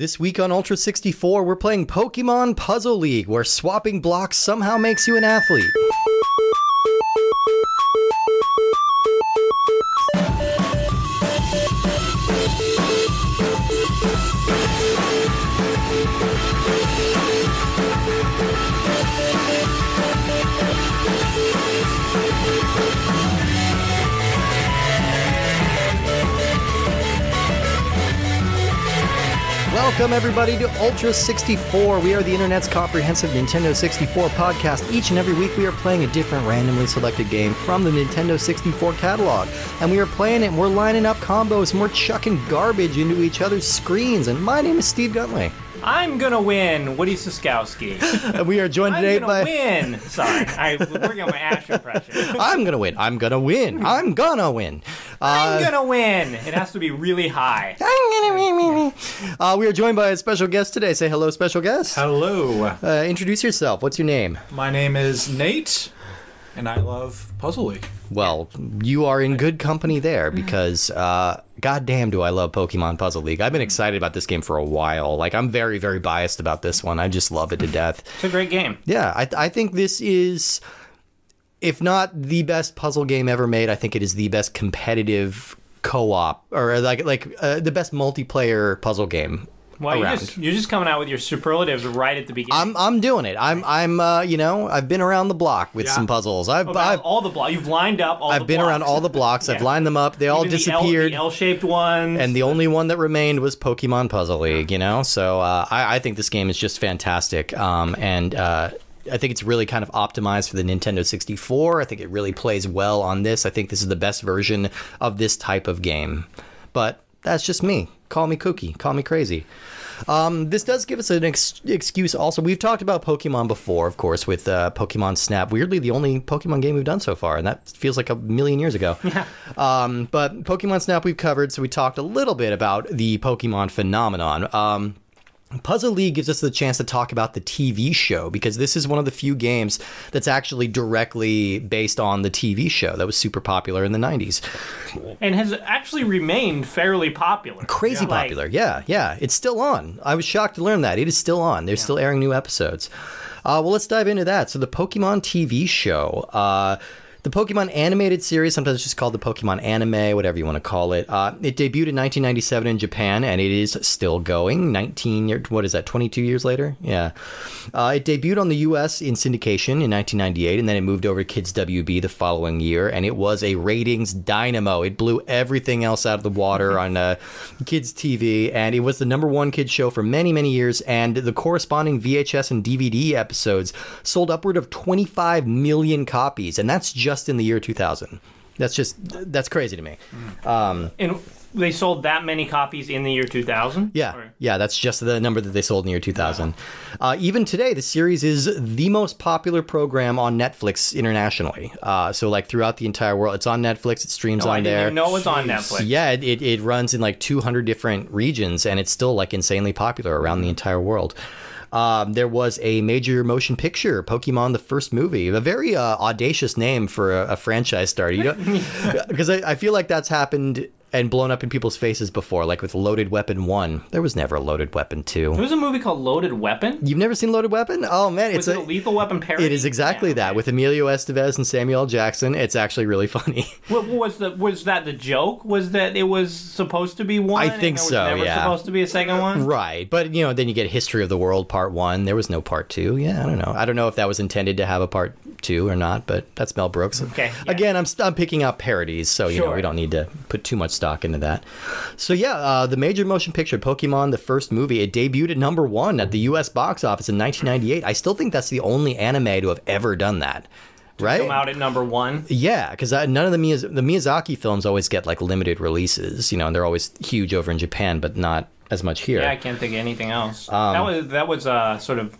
This week on Ultra 64, we're playing Pokemon Puzzle League, where swapping blocks somehow makes you an athlete. Welcome, everybody, to Ultra 64. We are the internet's comprehensive Nintendo 64 podcast. Each and every week, we are playing a different randomly selected game from the Nintendo 64 catalog. And we are playing it, and we're lining up combos, and we're chucking garbage into each other's screens. And my name is Steve Guntley. I'm gonna win, Woody Siskowski. And we are joined today by. I'm today gonna win. Sorry, I'm working on my Ash impression. I'm gonna win. I'm gonna win. I'm gonna win. Uh, I'm gonna win. It has to be really high. I'm gonna win. Uh, we are joined by a special guest today. Say hello, special guest. Hello, Uh, introduce yourself. What's your name? my name is Nate, and I love Puzzle League. Well, you are in good company there because, uh, goddamn, do I love Pokemon Puzzle League. I've been excited about this game for a while. Like, I'm very, very biased about this one. I just love it to death. It's a great game. Yeah, I, I think this is, if not the best puzzle game ever made, I think it is the best competitive co-op or like like uh, the best multiplayer puzzle game Well, you're around. just, you're just coming out with your superlatives right at the beginning. I'm I'm doing it. I'm I'm uh, you know I've been around the block with Yeah. some puzzles. I've I've, all the blocks. You've lined up all I've the been around blocks. all the blocks. I've lined them up. They all Even disappeared. The L-shaped ones. and the only one that remained was Pokemon Puzzle League, you know. So uh, I, I think this game is just fantastic, um, and uh, I think it's really kind of optimized for the Nintendo 64. I think it really plays well on this. I think this is the best version of this type of game, but that's just me. Call me kooky, call me crazy. Um, this does give us an ex- excuse. Also, we've talked about Pokemon before, of course, with uh, Pokemon Snap. Weirdly, the only Pokemon game we've done so far, and that feels like a million years ago. Yeah. Um, but Pokemon Snap we've covered, so we talked a little bit about the Pokemon phenomenon. Um, Puzzle League gives us the chance to talk about the TV show because this is one of the few games that's actually directly based on the TV show that was super popular in the 90s. and has actually remained fairly popular. Crazy Like, popular. Yeah, yeah. It's still on. I was shocked to learn that. It is still on. They're still airing new episodes. Uh, well, let's dive into that. So, the Pokemon TV show. Uh, the Pokemon animated series, sometimes just called the Pokemon anime, whatever you want to call it. Uh, it debuted in 1997 in Japan, and it is still going. 19 year, what is that? 22 years later? Yeah. Uh, it debuted on the U.S. in syndication in 1998, and then it moved over to Kids WB the following year, and it was a ratings dynamo. It blew everything else out of the water on uh, kids TV, and it was the number one kids show for many, many years. And the corresponding VHS and DVD episodes sold upward of 25 million copies, and that's just in the year 2000. That's just that's crazy to me. And they sold that many copies in the year 2000. Yeah, Or- yeah, that's just the number that they sold in the year 2000. Uh, even today, the series is the most popular program on Netflix internationally. Uh, so, like throughout the entire world, it's on Netflix. It streams No, on there. even know it on Netflix. Yeah, it, it, it runs in like 200 different regions, and it's still like insanely popular around the entire world. Um, there was a major motion picture, Pokemon the first movie, a very uh, audacious name for a, a franchise starter. You know, because I, I feel like that's happened and blown up in people's faces before, like with Loaded Weapon One. There was never a Loaded Weapon Two. There was a movie called Loaded Weapon. You've never seen Loaded Weapon? Oh man, it's it a, a Lethal Weapon parody? it is exactly Yeah, that okay. with Emilio Estevez and Samuel Jackson. It's actually really funny. What was the was that the joke? Was that it was supposed to be one? I and think was so, Never yeah. supposed to be a second one. Uh, right, but you know, then you get History of the World Part One. There was no Part Two. Yeah, I don't know. I don't know if that was intended to have a Part Two or not, but that's Mel Brooks. Okay, yeah. Again, I'm I'm picking out parodies, so you know we don't need to put too much stock into that. So yeah, uh, the major motion picture Pokemon, the first movie, it debuted at number one at the U.S. box office in 1998. I still think that's the only anime to have ever done that. Right? Come out at number one. Yeah, because none of the Miyaz- the Miyazaki films always get like limited releases, you know, and they're always huge over in Japan, but not as much here. Yeah, I can't think of anything else. Um, that was that was uh, sort of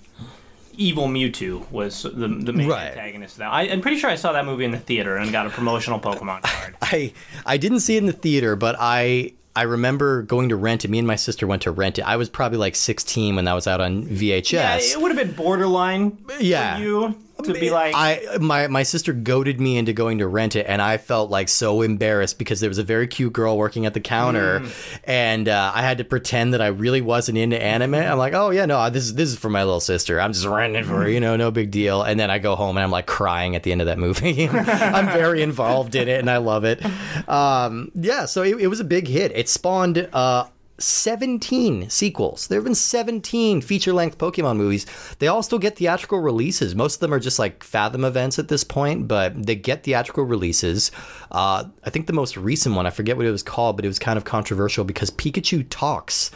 evil Mewtwo was the the main Right. antagonist. Of that I, I'm pretty sure I saw that movie in the theater and got a promotional Pokemon card. I I didn't see it in the theater, but I I remember going to rent it. Me and my sister went to rent it. I was probably like 16 when that was out on VHS. Yeah, it would have been borderline. Yeah. You. To be like? I my my sister goaded me into going to rent it, and I felt like so embarrassed because there was a very cute girl working at the counter, and uh, I had to pretend that I really wasn't into anime. I'm like, oh yeah, no, this is this is for my little sister. I'm just renting for her, you know, no big deal. And then I go home and I'm like crying at the end of that movie. I'm very involved in it, and I love it. Um, yeah, so it, it was a big hit. It spawned. Uh, 17 sequels. There have been 17 feature length Pokemon movies. They all still get theatrical releases. Most of them are just like Fathom events at this point, but they get theatrical releases. Uh, I think the most recent one, I forget what it was called, but it was kind of controversial because Pikachu talks.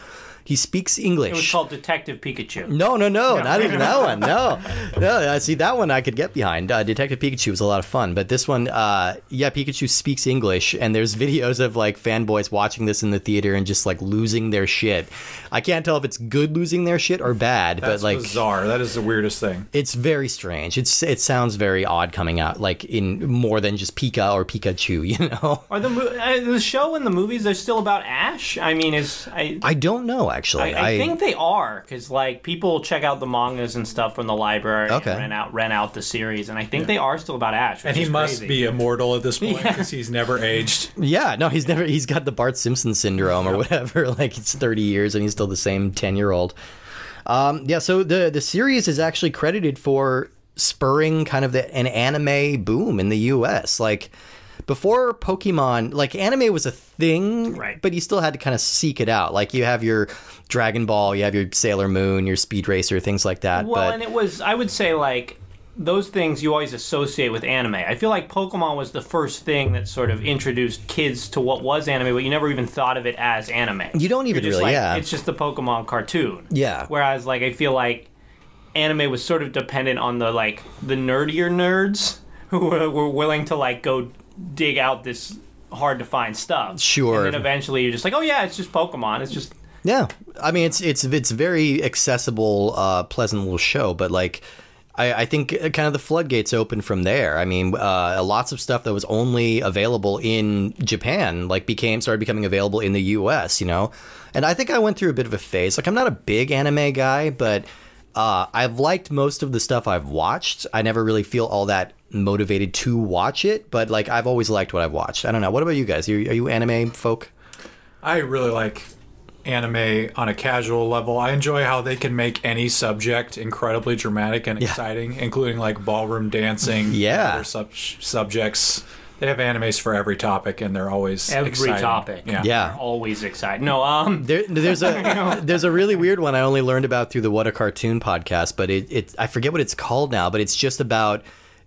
He speaks English. it was called Detective Pikachu. No, no, no, not even that one. No, no. See, that one I could get behind. Uh, Detective Pikachu was a lot of fun, but this one, uh, yeah, Pikachu speaks English, and there's videos of like fanboys watching this in the theater and just like losing their shit. I can't tell if it's good losing their shit or bad, That's but like bizarre. That is the weirdest thing. it's very strange. It's it sounds very odd coming out like in more than just Pika or Pikachu, you know. Are the mo- uh, the show and the movies they're still about Ash? I mean, is I I don't know actually. I, I think they are because like people check out the mangas and stuff from the library Okay. and rent out rent out the series, and I think they are still about Ash. And he must crazy. be immortal at this point because he's never aged. Yeah, no, he's never. He's got the Bart Simpson syndrome or whatever. Like it's thirty years and he's still the same ten year old. Um, yeah, so the the series is actually credited for spurring kind of the, an anime boom in the U.S. Like before Pokemon, like anime was a thing, Right. But you still had to kind of seek it out. Like you have your Dragon Ball, you have your Sailor Moon, your Speed Racer, things like that. Well, but and it was I would say like those things you always associate with anime. I feel like Pokemon was the first thing that sort of introduced kids to what was anime, but you never even thought of it as anime. You don't even really, like, yeah. It's just the Pokemon cartoon. Yeah. Whereas like I feel like anime was sort of dependent on the like the nerdier nerds who were, were willing to like go dig out this hard to find stuff. Sure. And then eventually you're just like, oh yeah, it's just Pokemon. It's just Yeah, I mean it's it's it's very accessible, uh, pleasant little show, but like. I, I think uh, kind of the floodgates open from there. I mean, uh, lots of stuff that was only available in Japan, like became started becoming available in the U.S. You know, and I think I went through a bit of a phase. Like, I'm not a big anime guy, but uh, I've liked most of the stuff I've watched. I never really feel all that motivated to watch it, but like I've always liked what I've watched. I don't know. What about you guys? Are you, are you anime folk? I really like anime on a casual level. I enjoy how they can make any subject incredibly dramatic and exciting, including like ballroom dancing. Yeah. other sub- subjects. They have animes for every topic, and they're always every exciting. topic. Yeah. Yeah. They're always excited. No, um, There, there's a there's a really weird one I only learned about through the What a Cartoon podcast, but it, it I forget what it's called now, but it's just about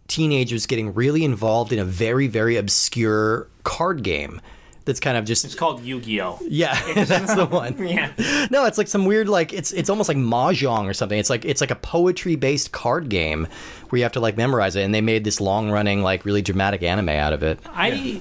teenagers getting really involved in a very very obscure card game that's kind of just it's called Yu-Gi-Oh. yeah that's the one Yeah. no it's like some weird like it's it's almost like mahjong or something it's like it's like a poetry based card game where you have to like memorize it and they made this long running like really dramatic anime out of it I,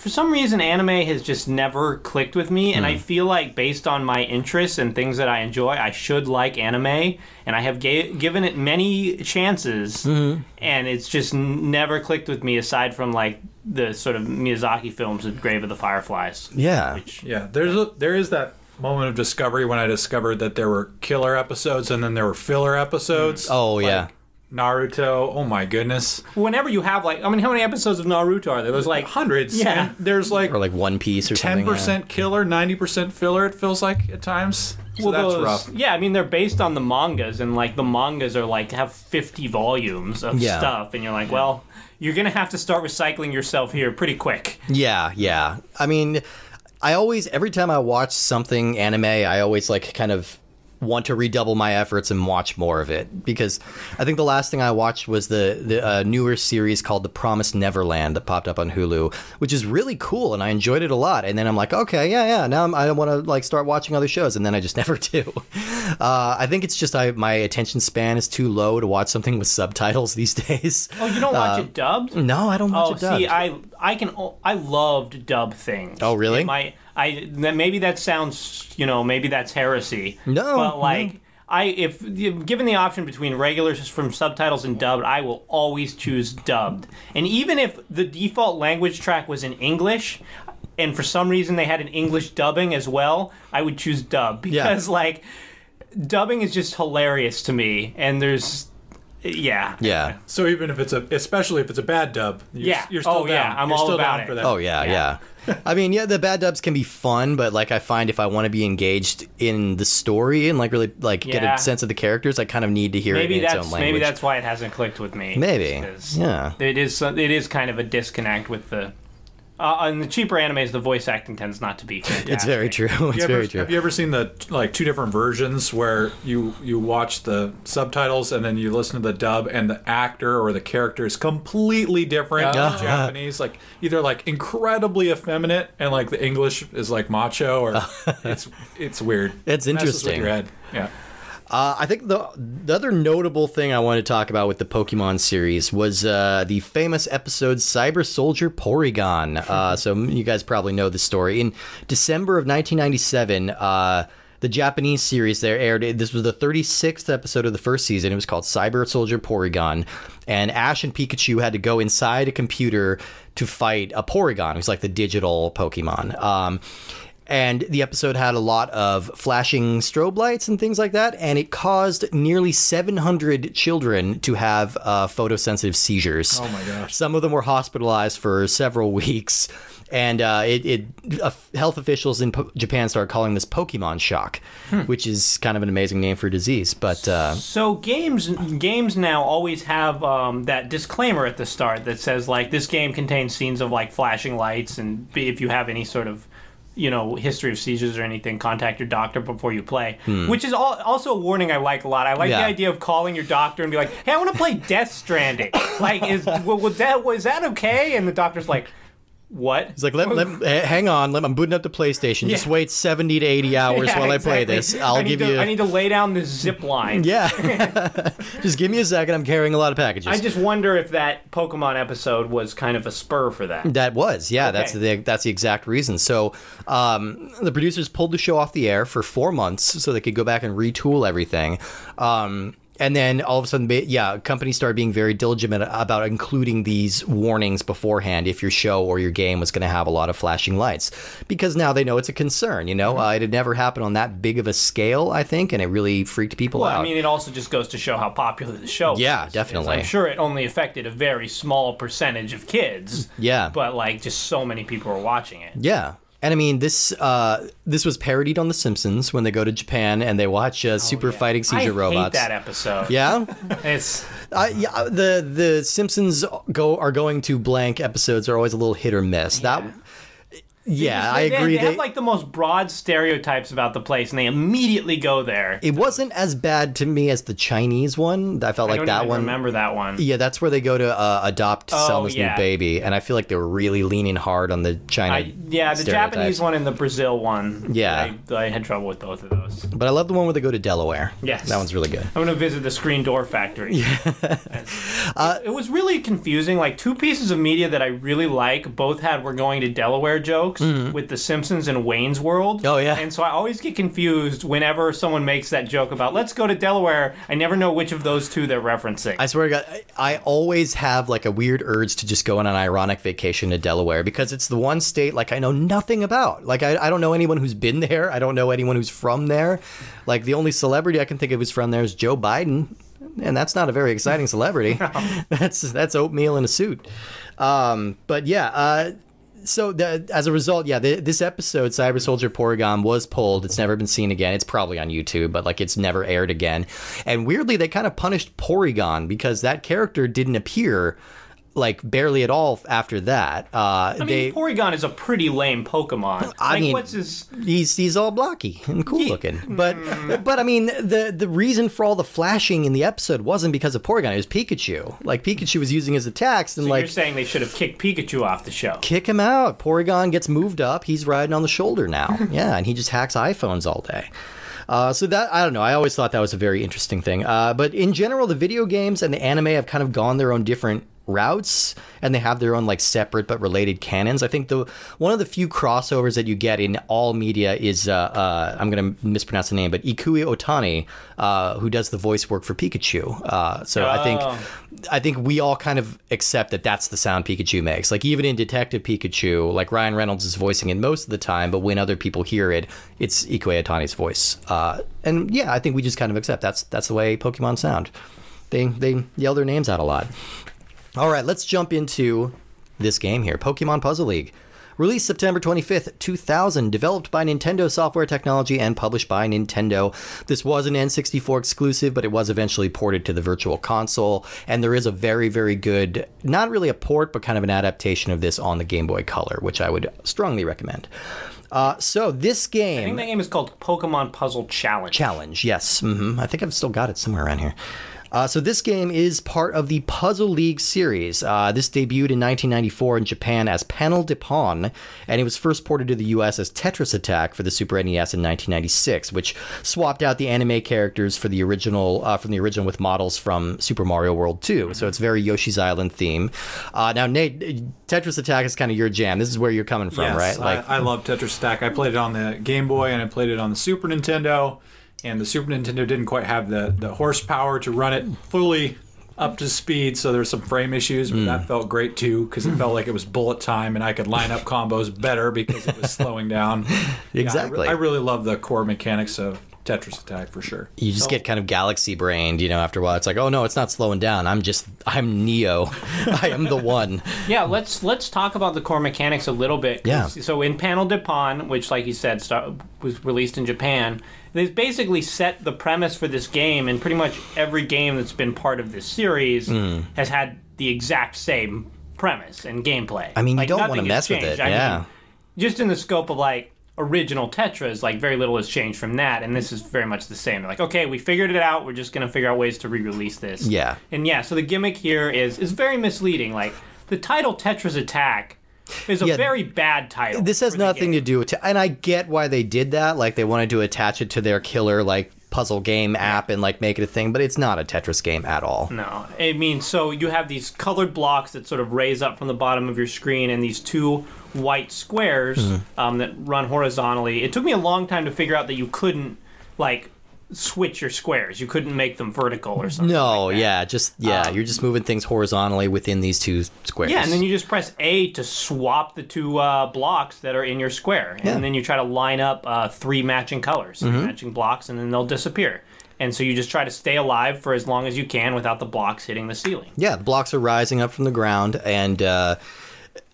for some reason, anime has just never clicked with me, and I hmm. feel like based on my interests and things that I enjoy, I should like anime, and I have ga- given it many chances, mm-hmm. and it's just never clicked with me. Aside from like the sort of Miyazaki films, with Grave of the Fireflies. yeah Which, Yeah, there's a, there is that moment of discovery when I discovered that there were killer episodes and then there were filler episodes. Mm. oh Like yeah Naruto. Oh my goodness, whenever you have like, I mean, how many episodes of Naruto are there? There's like hundreds. Yeah. and there's like or like One Piece or ten something yeah. percent killer, ninety percent filler. It feels like at times. So that's those- rough. Yeah, I mean they're based on the mangas, and like the mangas are like have fifty volumes of Yeah. stuff, and you're like, well, you're gonna have to start recycling yourself here pretty quick. Yeah, yeah. I mean, I always every time I watch something anime, I always like kind of want to redouble my efforts and watch more of it because I think the last thing I watched was the the uh, newer series called The Promised Neverland that popped up on Hulu, which is really cool and I enjoyed it a lot. And then I'm like, okay, yeah, yeah. Now I'm, I want to like start watching other shows, and then I just never do. Uh, I think it's just I my attention span is too low to watch something with subtitles these days. Oh, you don't watch it dubbed? No, I don't watch Oh, it dubbed. see, I I can I loved dub things. Oh, really? Might I maybe that sounds you know maybe that's heresy. No, but like. no. I if given the option between regulars from subtitles and dubbed, I will always choose dubbed. And even if the default language track was in English, and for some reason they had an English dubbing as well, I would choose dub Yeah. because like dubbing is just hilarious to me. And there's yeah. Yeah. So even if it's a, especially if it's a bad dub, you're, Yeah. you're still Oh, yeah. I'm You're all still about down it. for that. Oh yeah, yeah. I mean, yeah, the bad dubs can be fun, but like I find if I want to be engaged in the story and like really like get a sense of the characters, I kind of need to hear Maybe it in its that's own language. maybe that's why it hasn't clicked with me. Maybe. Yeah. It is it is kind of a disconnect with the. Uh, in the cheaper animes, the voice acting tends not to be fantastic. It's very true. It's You ever- very true. Have you ever seen the like two different versions where you you watch the subtitles and then you listen to the dub and the actor or the character is completely different Yeah. in Japanese, like either like incredibly effeminate and like the English is like macho or it's it's weird. It's Messes with interesting. your head. Yeah. Uh, I think the the other notable thing I want to talk about with the Pokemon series was uh, the famous episode Cyber Soldier Porygon. Uh, so you guys probably know the story. In December of 1997, uh, the Japanese series there aired. This was the 36th episode of the first season. It was called Cyber Soldier Porygon, and Ash and Pikachu had to go inside a computer to fight a Porygon, who's like the digital Pokemon. Um, and the episode had a lot of flashing strobe lights and things like that, and it caused nearly 700 children to have uh, photosensitive seizures. Oh my gosh. Some of them were hospitalized for several weeks, and uh, it, it uh, health officials in po- Japan started calling this Pokemon shock, which is kind of an amazing name for a disease. But uh, So games games now always have um, that disclaimer at the start that says like this game contains scenes of like flashing lights and if you have any sort of you know history of seizures or anything contact your doctor before you play which is al- also a warning i like a lot i like Hmm. Yeah. the idea of calling your doctor and be like hey i want to play death stranding like is w- was that was that okay and the doctor's like what He's like, let, let, hang on, let, I'm booting up the PlayStation. Just wait 70 to 80 hours Yeah, while I play this. I'll I give to, you. i need to lay down the zip line yeah. Just give me a second. I'm carrying a lot of packages. i just wonder if that pokemon episode was kind of a spur for that That was, yeah. That's the that's the exact reason. So, um, the producers pulled the show off the air for four months so they could go back and retool everything. Um, and then all of a sudden, yeah, companies started being very diligent about including these warnings beforehand if your show or your game was going to have a lot of flashing lights, because now they know it's a concern. You know, uh, it had never happened on that big of a scale, I think, and it really freaked people Well, out. I mean, it also just goes to show how popular the show was. Yeah, is. definitely. I'm sure it only affected a very small percentage of kids. Yeah. But, like, just so many people were watching it. Yeah. And I mean this uh, this was parodied on The Simpsons when they go to Japan and they watch uh, super Oh, Yeah. fighting seizure I robots. hate that episode. Yeah, It's. uh, yeah. The the Simpsons go are going to blank episodes are always a little hit or miss. That, yeah, I they, agree. They, have, like, the most broad stereotypes about the place, and they immediately go there. it wasn't as bad to me as the Chinese one. I felt I like don't that even one. remember that one. Yeah, that's where they go to uh, adopt Oh, Selma's yeah. new baby, and I feel like they were really leaning hard on the China. I, yeah, the. Japanese one and the Brazil one. Yeah. I, I had trouble with both of those. But I love the one where they go to Delaware. Yes. that one's really good. I'm gonna visit the Screen Door Factory. Yeah. it, it was really confusing. Like two pieces of media that I really like, both had "We're going to Delaware" jokes with The Simpsons and Wayne's World. Mm-hmm. Oh, yeah. And so I always get confused whenever someone makes that joke about "Let's go to Delaware." I never know which of those two they're referencing. I swear to God, I I always have like a weird urge to just go on an ironic vacation to Delaware because it's the one state like I know nothing about. Like I, I don't know anyone who's been there. I don't know anyone who's from there. Like the only celebrity I can think of who's from there is Joe Biden, and that's not a very exciting celebrity. that's that's oatmeal in a suit. Um, but yeah. Uh, so the, as a result, yeah, the, this episode, Cyber Soldier Porygon, was pulled. It's never been seen again. It's probably on YouTube, but like it's never aired again. And weirdly, they kind of punished Porygon because that character didn't appear like barely at all after that. Uh, I mean, they Porygon is a pretty lame Pokemon. I like, mean- what's his? he's he's all blocky and cool looking. But but I mean the the reason for all the flashing in the episode wasn't because of Porygon. It was Pikachu. Like Pikachu was using his attacks and like you're saying they should have kicked Pikachu off the show. kick him out. Porygon gets moved up. He's riding on the shoulder now. yeah, and he just hacks iPhones all day. Uh, so that I don't know. I always thought that was a very interesting thing. Uh, but in general, the video games and the anime have kind of gone their own different routes, and they have their own like separate but related canons. I think the one of the few crossovers that you get in all media is uh, uh, I'm going to mispronounce the name, but Ikue Otani, uh, who does the voice work for Pikachu. Uh, so I think Oh. I think we all kind of accept that that's the sound Pikachu makes. Like even in Detective Pikachu, like Ryan Reynolds is voicing it most of the time, but when other people hear it, it's Ikue Otani's voice. Uh, and yeah, I think we just kind of accept that's that's the way Pokemon sound. they they yell their names out a lot. All right, let's jump into this game here, Pokemon Puzzle League. Released September 25th, 2000, developed by Nintendo Software Technology and published by Nintendo. This was an N64 exclusive, but it was eventually ported to the Virtual Console, and there is a very, very good, not really a port, but kind of an adaptation of this on the Game Boy Color, which I would strongly recommend. Uh, so this game. I think that game is called Pokemon Puzzle Challenge. Challenge, yes. hmm I think I've still got it somewhere around here. Uh, so this game is part of the Puzzle League series. Uh, this debuted in 1994 in Japan as Panel de Pon, and it was first ported to the U.S. as Tetris Attack for the Super NES in 1996, which swapped out the anime characters for the original uh, from the original with models from Super Mario World 2. So it's very Yoshi's Island theme. Uh, now, Nate, Tetris Attack is kind of your jam. This is where you're coming from, Yes, right? I, I love Tetris Attack. I played it on the Game Boy and I played it on the Super Nintendo. And the Super Nintendo didn't quite have the, the horsepower to run it fully up to speed, so there's some frame issues, but Hmm. that felt great too because it felt like it was bullet time and I could line up combos better because it was slowing down. Yeah, I re- Exactly. I, really love the core mechanics of Tetris Attack for sure. you just get kind of galaxy brained, you know, after a while. It's like, oh no, it's not slowing down. I'm just, I'm Neo. I am the one. Yeah, let's let's talk about the core mechanics a little bit. Yeah. So in Panel de Pon, which, like you said, start, was released in Japan, they've basically set the premise for this game, and pretty much every game that's been part of this series Hmm. has had the exact same premise and gameplay. I mean, you don't wanna has mess with it, changed. I yeah. mean, just in the scope of like original Tetris, like very little has changed from that, and this is very much the same. Like, okay, we figured it out. We're just gonna figure out ways to re-release this. Yeah. And yeah, so the gimmick here is is very misleading. Like the title Tetris Attack is a Yeah, very bad title. This has nothing to do with, and I get why they did that. Like they wanted to attach it to their killer like puzzle game app and like make it a thing, but it's not a Tetris game at all. No, I mean, so you have these colored blocks that sort of raise up from the bottom of your screen, and these two white squares Mm-hmm. um, that run horizontally. It took me a long time to figure out that you couldn't like switch your squares. You couldn't make them vertical or something. No, like yeah, just yeah, Um, you're just moving things horizontally within these two squares. Yeah, and then you just press A to swap the two uh, blocks that are in your square, Yeah. Mm-hmm. and then you try to line up uh, three matching colors, three matching blocks, and then they'll disappear. And so you just try to stay alive for as long as you can without the blocks hitting the ceiling. Yeah, the blocks are rising up from the ground, and uh,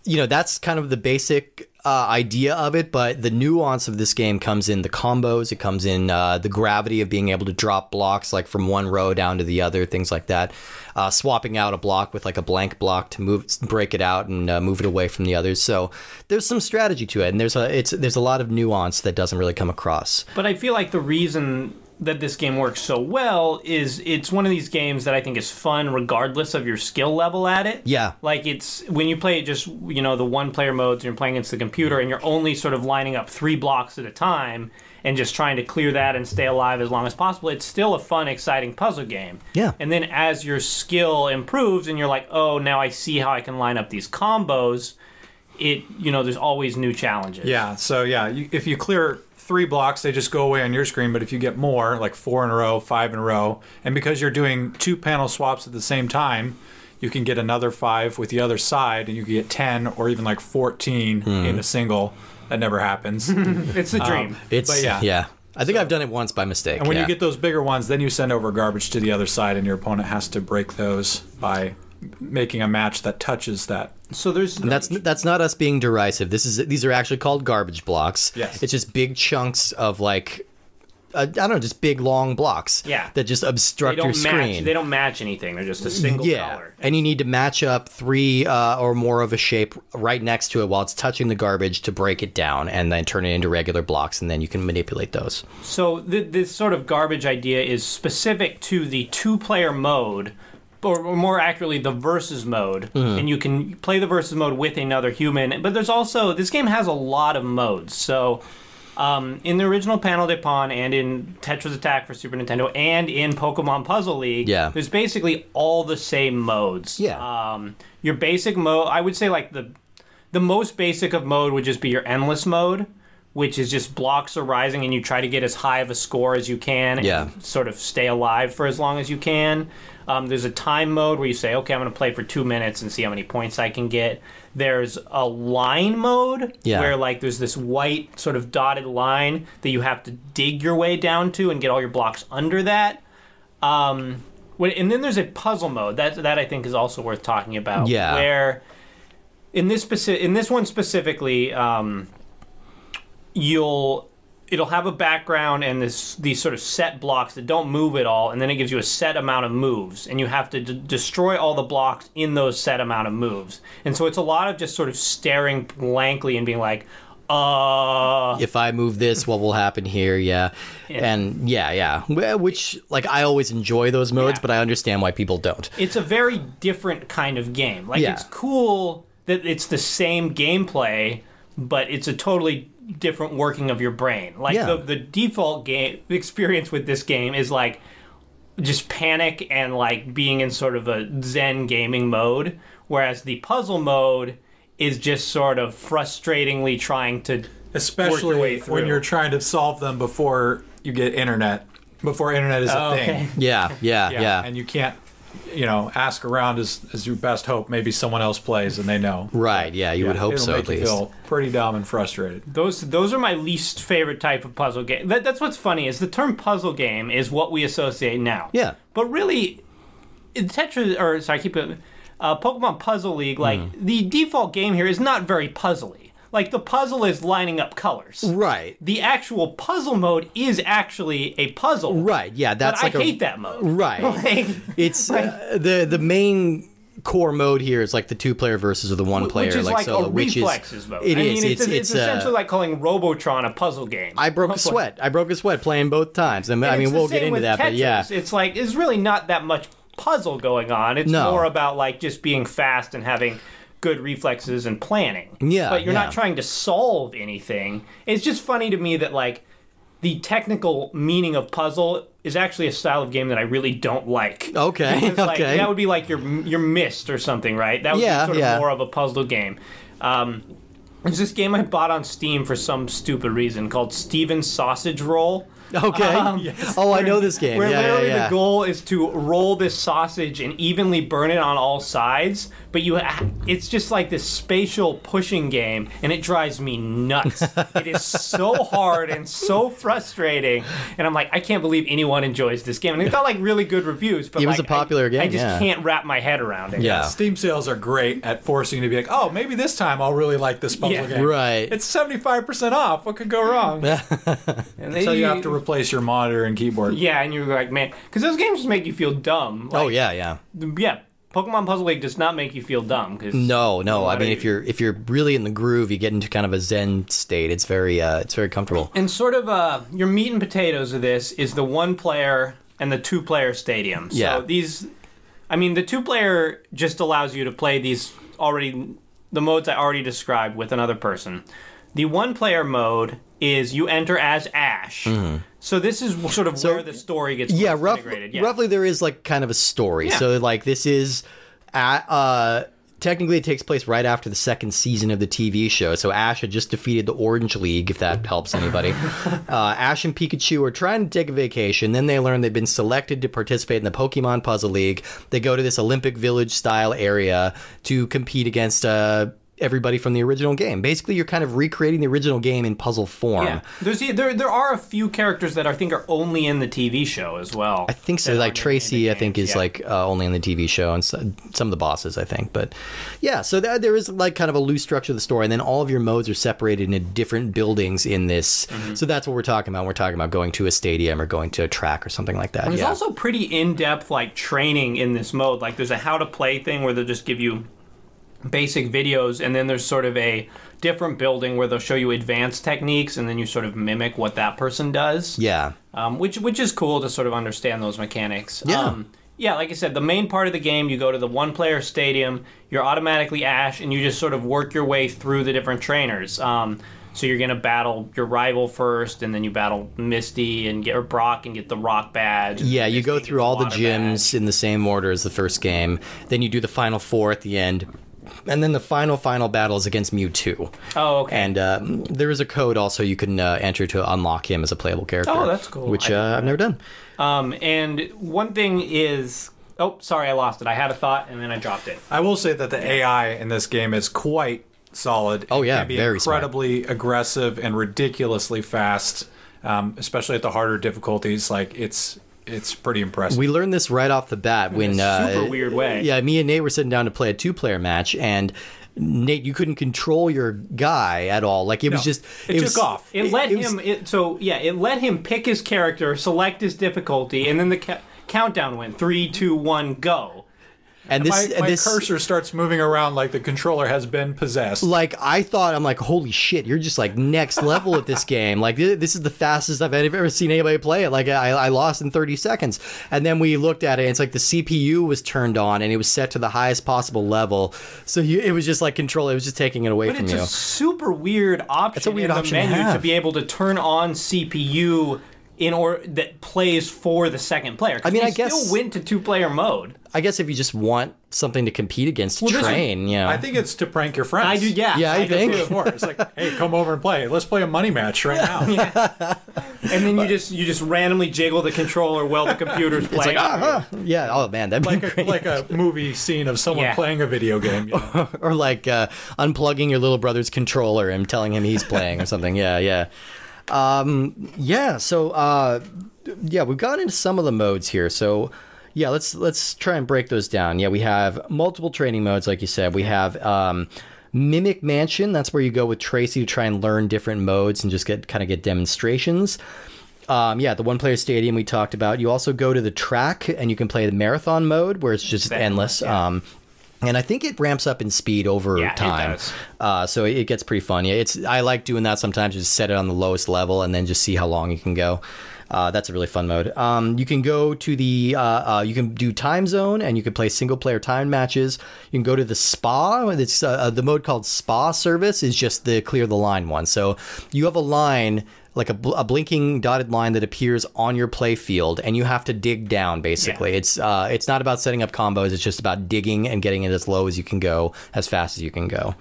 you know that's kind of the basic uh, idea of it. But the nuance of this game comes in the combos. It comes in uh, the gravity of being able to drop blocks like from one row down to the other, things like that. Uh, swapping out a block with like a blank block to move, break it out and uh, move it away from the others. So there's some strategy to it, and there's a it's there's a lot of nuance that doesn't really come across. But I feel like the reason that this game works so well is it's one of these games that I think is fun regardless of your skill level at it. Yeah. Like it's when you play it just you know the one player modes and you're playing against the computer and you're only sort of lining up three blocks at a time and just trying to clear that and stay alive as long as possible. It's still a fun, exciting puzzle game. Yeah. And then as your skill improves and you're like, oh, now I see how I can line up these combos. It you know there's always new challenges. Yeah, so yeah, you, if you clear three blocks, they just go away on your screen. But if you get more, like four in a row, five in a row, and because you're doing two panel swaps at the same time, you can get another five with the other side, and you can get 10 or even like 14 Hmm. in a single. That never happens. It's the dream. It's But yeah. yeah. I think I've done it once by mistake. And when yeah. you get those bigger ones, then you send over garbage to the other side, and your opponent has to break those by making a match that touches that. so there's And that's that's not us being derisive. This is these are actually called garbage blocks. Yes. It's just big chunks of like uh, I don't know, just big long blocks. Yeah. That just they obstruct don't your screen. match. They don't match anything. They're just a single yeah, color. and you need to match up three uh, or more of a shape right next to it while it's touching the garbage to break it down, and then turn it into regular blocks, and then you can manipulate those. So th- this sort of garbage idea is specific to the two-player mode, or, or more accurately, the versus mode. And you can play the versus mode with another human. But there's also this game has a lot of modes. So. Um, in the original Panel de Pon and in Tetris Attack for Super Nintendo and in Pokemon Puzzle League, Yeah. there's basically all the same modes. Yeah. Um, your basic mode, I would say, like the the most basic of mode would just be your endless mode, which is just blocks are rising and you try to get as high of a score as you can Yeah. and sort of stay alive for as long as you can. Um, there's a time mode where you say, okay, I'm going to play for two minutes and see how many points I can get. There's a line mode Yeah. where like there's this white sort of dotted line that you have to dig your way down to and get all your blocks under that. Um, and then there's a puzzle mode that that I think is also worth talking about. Yeah. Where in this specific in this one specifically, um, you'll it'll have a background and this these sort of set blocks that don't move at all, and then it gives you a set amount of moves, and you have to d- destroy all the blocks in those set amount of moves. And so it's a lot of just sort of staring blankly and being like, uh if I move this, what will happen here? Yeah. And yeah, yeah. Which, like, I always enjoy those modes, Yeah. but I understand why people don't. it's a very different kind of game. Like Yeah. it's cool that it's the same gameplay, but it's a totally different working of your brain. Like Yeah. the the default game experience with this game is like just panic and like being in sort of a zen gaming mode, whereas the puzzle mode is just sort of frustratingly trying to Especially way when you're trying to solve them before you get internet, before internet is a Oh, okay. thing. Yeah, yeah, yeah. And you can't, you know, ask around as, as your best hope. Maybe someone else plays and they know. right, yeah, you would hope it'll so make at you least. feel pretty dumb and frustrated. Those those are my least favorite type of puzzle game. That, that's what's funny is the term puzzle game is what we associate now. Yeah. But really, in Tetris or sorry, I keep it. Uh, Pokemon Puzzle League, like Hmm. the default game here is not very puzzly. Like the puzzle is lining up colors. Right. The actual puzzle mode is actually a puzzle. Right, yeah, that's like I a hate that mode. Right. Like, It's uh, the the main core mode here is like the two player versus the one player which is like, like solo, a which reflexes is mode. It I is. mean, it's, It's it's, it's, uh, essentially like calling Robotron a puzzle game. I broke a sweat. I broke a sweat playing both times. I mean, I mean we'll get into that, but yeah. It's like it's really not that much puzzle going on. It's No. more about like just being fast and having good reflexes and planning. Yeah, But you're yeah. not trying to solve anything. It's just funny to me that like the technical meaning of puzzle is actually a style of game that I really don't like. Okay, Because, like, okay. That would be like your your Myst or something, right? That would Yeah, be sort of yeah. more of a puzzle game. Um, there's this game I bought on Steam for some stupid reason called Stephen's Sausage Roll. Okay. Um, Oh, I know this game. Where yeah, literally yeah, yeah. the goal is to roll this sausage and evenly burn it on all sides, but you it's just like this spatial pushing game and it drives me nuts. it is so hard and so frustrating. And I'm like, I can't believe anyone enjoys this game. And it got like really good reviews, but It was like, a popular I, game, I just yeah. can't wrap my head around it. Yeah. Steam sales are great at forcing you to be like, oh, maybe this time I'll really like this puzzle Yeah. game. Right. It's 75% off. What could go wrong? And they, So you have to replace your monitor and keyboard. Yeah, and you're like, man, because those games just make you feel dumb. oh yeah, yeah. yeah. Pokemon Puzzle League does not make you feel dumb because No, no. I mean, are if you- you're if you're really in the groove, you get into kind of a zen state. It's very uh, it's very comfortable. And sort of uh, your meat and potatoes of this is the one player and the two player stadium. So Yeah. these, I mean, the two player just allows you to play these already, the modes I already described with another person. The one player mode is you enter as Ash. So this is sort of where the story gets Mm-hmm. Yeah, rough. Yeah. roughly there is like kind of a story. Yeah. So like this is, at, uh, technically it takes place right after the second season of the TV show. So Ash had just defeated the Orange League, if that helps anybody. uh, Ash and Pikachu are trying to take a vacation. Then they learn they've been selected to participate in the Pokemon Puzzle League. They go to this Olympic Village style area to compete against. Uh, Everybody from the original game. Basically, you're kind of recreating the original game in puzzle form. Yeah, there's there there are a few characters that I think are only in the TV show as well. I think so. Like in Tracey, I think is yeah. like uh, only in the TV show, and so, some of the bosses, I think. But yeah, so there, there is like kind of a loose structure of the story, and then all of your modes are separated into different buildings in this. Mm-hmm. So that's what we're talking about. We're talking about going to a stadium or going to a track or something like that. There's yeah. also pretty in-depth like training in this mode. Like there's a how to play thing where they'll just give you basic videos and then there's sort of a different building where they'll show you advanced techniques and then you sort of mimic what that person does. yeah, Um, which which is cool to sort of understand those mechanics. Yeah. Um, yeah, like I said, the main part of the game, you go to the one player stadium, you're automatically Ash, and you just sort of work your way through the different trainers. Um, so you're going to battle your rival first, and then you battle Misty and get or Brock and get the rock badge. yeah. You Misty go through all the gyms badge. in the same order as the first game. Then you do the final four at the end. And then the final, final battle is against Mewtwo. Oh, okay. And uh, there is a code also you can uh, enter to unlock him as a playable character. Oh, that's cool. Which I didn't uh, know I've never done. Um, and one thing is, oh, sorry, I lost it. I had a thought and then I dropped it. I will say that the AI in this game is quite solid. Oh, It yeah, can be very smart. incredibly aggressive and ridiculously fast, um, especially at the harder difficulties. Like it's it's pretty impressive. We learned this right off the bat when a super uh, weird way. Yeah, me and Nate were sitting down to play a two-player match, and Nate, you couldn't control your guy at all. Like it was just It it, took was, off. It let it was- him. It, so yeah, it let him pick his character, select his difficulty, and then the ca- countdown went three, two, one, go. And my this and my this cursor starts moving around like the controller has been possessed. like I thought I'm like holy shit you're just like next level at this game. Like thi- this is the fastest I've ever seen anybody play it. Like I, I lost in 30 seconds. And then we looked at it and it's like the CPU was turned on and it was set to the highest possible level. So you, it was just like control it was just taking it away But from it's you. a super weird option a weird in the option to menu to, have. be able to turn on CPU in or that plays for the second player. I mean, I guess- still went to two player mode. I guess if you just want something to compete against Well, this is- train you know I think it's to prank your friends. I do, yeah. Yeah, I do think. too. It's more. It's like, hey, come over and play. Let's play a money match right now. And then you just you just randomly jiggle the controller while the computer's it's playing. like ah, ah. yeah oh man that'd be Like a, great like a movie scene of someone Yeah. playing a video game. you know? or like uh, unplugging your little brother's controller and telling him he's playing or something. Yeah, yeah, um, yeah. So uh, yeah, we've gone into some of the modes here. So yeah, let's let's try and break those down. Yeah, we have multiple training modes, like you said. We have um, Mimic Mansion. That's where you go with Tracey to try and learn different modes and just get kind of get demonstrations. Um, yeah, the one player stadium we talked about. You also go to the track and you can play the marathon mode where it's just endless. Um, and I think it ramps up in speed over Yeah, it time. does. Uh, so it gets pretty fun. Yeah, it's I like doing that sometimes. Just set it on the lowest level and then just see how long you can go. Uh, that's a really fun mode. Um, you can go to the uh, uh, you can do time zone and you can play single player time matches. You can go to the spa. It's uh, uh, the mode called spa service is just the clear the line one. So you have a line like a, bl- a blinking dotted line that appears on your play field and you have to dig down basically Yeah. it's uh, it's not about setting up combos it's just about digging and getting it as low as you can go as fast as you can go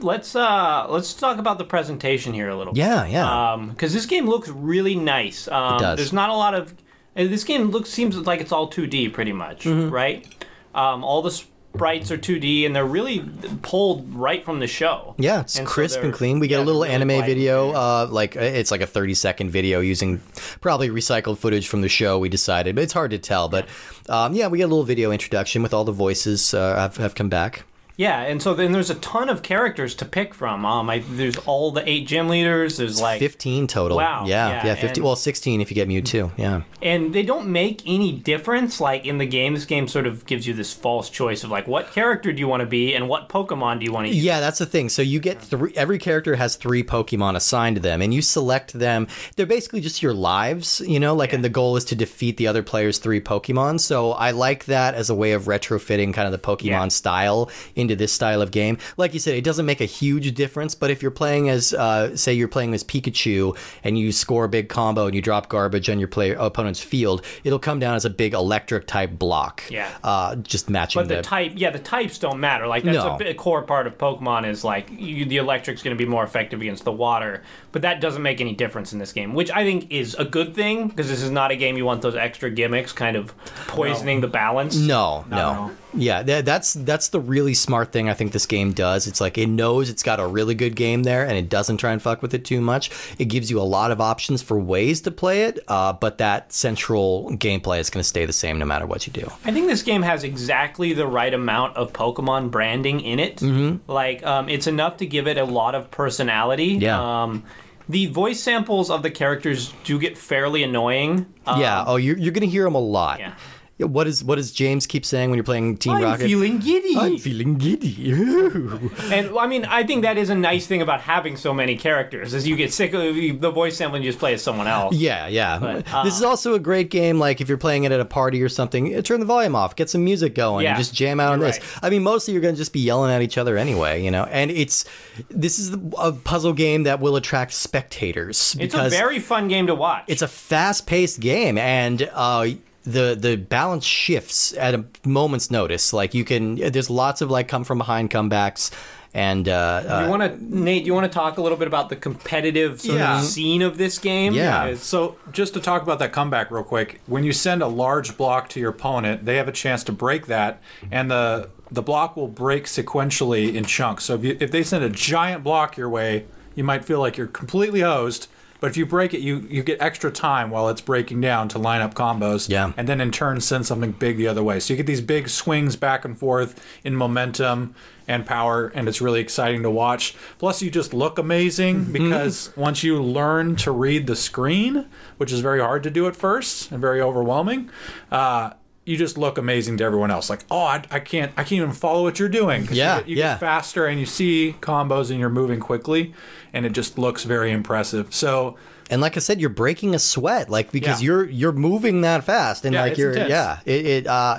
Let's uh let's talk about the presentation here a little. bit. yeah yeah Um, because this game looks really nice. Um, It does. There's not a lot of. uh, This game looks seems like it's all 2D pretty much, Mm-hmm. right? Um, all the sprites are 2D and they're really pulled right from the show. yeah it's and so crisp and clean. We get yeah, a little really anime video uh, like uh, it's like a 30 second video using probably recycled footage from the show we decided but it's hard to tell. But um, yeah we get a little video introduction with all the voices uh, have, have come back Yeah, and so then there's a ton of characters to pick from. Um, I, there's all the eight gym leaders. There's like 15 total Wow, yeah yeah, yeah 50 and- well 16 if you get mewtwo yeah and they don't make any difference like in the game this game sort of gives you this false choice of like what character do you want to be and what pokemon do you want to use Yeah, that's the thing. So you get three. Every character has three Pokemon assigned to them, and you select them. They're basically just your lives, you know. Like, and the goal is to defeat the other player's three Pokemon. So I like that as a way of retrofitting kind of the Pokemon Yeah. style into this style of game. Like you said, it doesn't make a huge difference, but if you're playing as, uh, say, you're playing as Pikachu, and you score a big combo and you drop garbage on your player opponent's field, it'll come down as a big electric type block. Yeah. Uh, just matching but the type yeah the types don't matter like that's No. a big core part of pokemon is like you, the electric's going to be more effective against the water but that doesn't make any difference in this game which i think is a good thing because this is not a game you want those extra gimmicks kind of poisoning the balance No, no. no. Yeah, that, that's that's the really smart thing I think this game does. It's like it knows it's got a really good game there, and it doesn't try and fuck with it too much. It gives you a lot of options for ways to play it, uh, but that central gameplay is going to stay the same no matter what you do. I think this game has exactly the right amount of Pokemon branding in it. Mm-hmm. Like, um, it's enough to give it a lot of personality. Yeah. Um, the voice samples of the characters do get fairly annoying. Um, yeah. Oh, you're you're going to hear them a lot. Yeah. Yeah, What is what does James keep saying when you're playing Team Rocket? I'm feeling giddy. I'm feeling giddy. and I mean, I think that is a nice thing about having so many characters, is you get sick of the voice sampling, you just play as someone else. Yeah, yeah. But, uh, this is also a great game. Like if you're playing it at a party or something, eh, turn the volume off, get some music going, Yeah, and just jam out on this. right. I mean, mostly you're going to just be yelling at each other anyway, you know. And it's this is a puzzle game that will attract spectators It's a very fun game to watch. it's a fast-paced game, and uh, the the balance shifts at a moment's notice. Like you can, there's lots of like come from behind comebacks. And uh, uh, you want to, Nate? You want to talk a little bit about the competitive sort Yeah. of scene of this game? Yeah. Because- So, just to talk about that comeback real quick, when you send a large block to your opponent, they have a chance to break that, and the the block will break sequentially in chunks. So, if, you, if they send a giant block your way, you might feel like you're completely hosed. But if you break it, you you get extra time while it's breaking down to line up combos. Yeah. And then in turn send something big the other way. So you get these big swings back and forth in momentum and power, and it's really exciting to watch. Plus, you just look amazing because once you learn to read the screen, which is very hard to do at first and very overwhelming, uh, you just look amazing to everyone else. Like, oh, I, I can't, I can't even follow what you're doing. Yeah, you, get, you yeah. get faster and you see combos and you're moving quickly, and it just looks very impressive. So. And like I said, you're breaking a sweat, like because Yeah. you're you're moving that fast, and Yeah, like you're intense. yeah, it, it uh,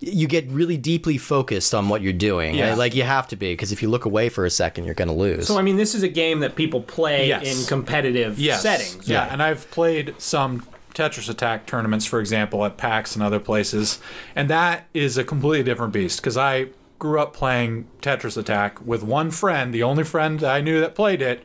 you get really deeply focused on what you're doing. Yeah. Like you have to be because if you look away for a second, you're gonna lose. So I mean, this is a game that people play Yes. in competitive yes. settings. Yeah, right? and I've played some Tetris Attack tournaments, for example, at PAX and other places, and that is a completely different beast because I grew up playing Tetris Attack with one friend, the only friend I knew that played it,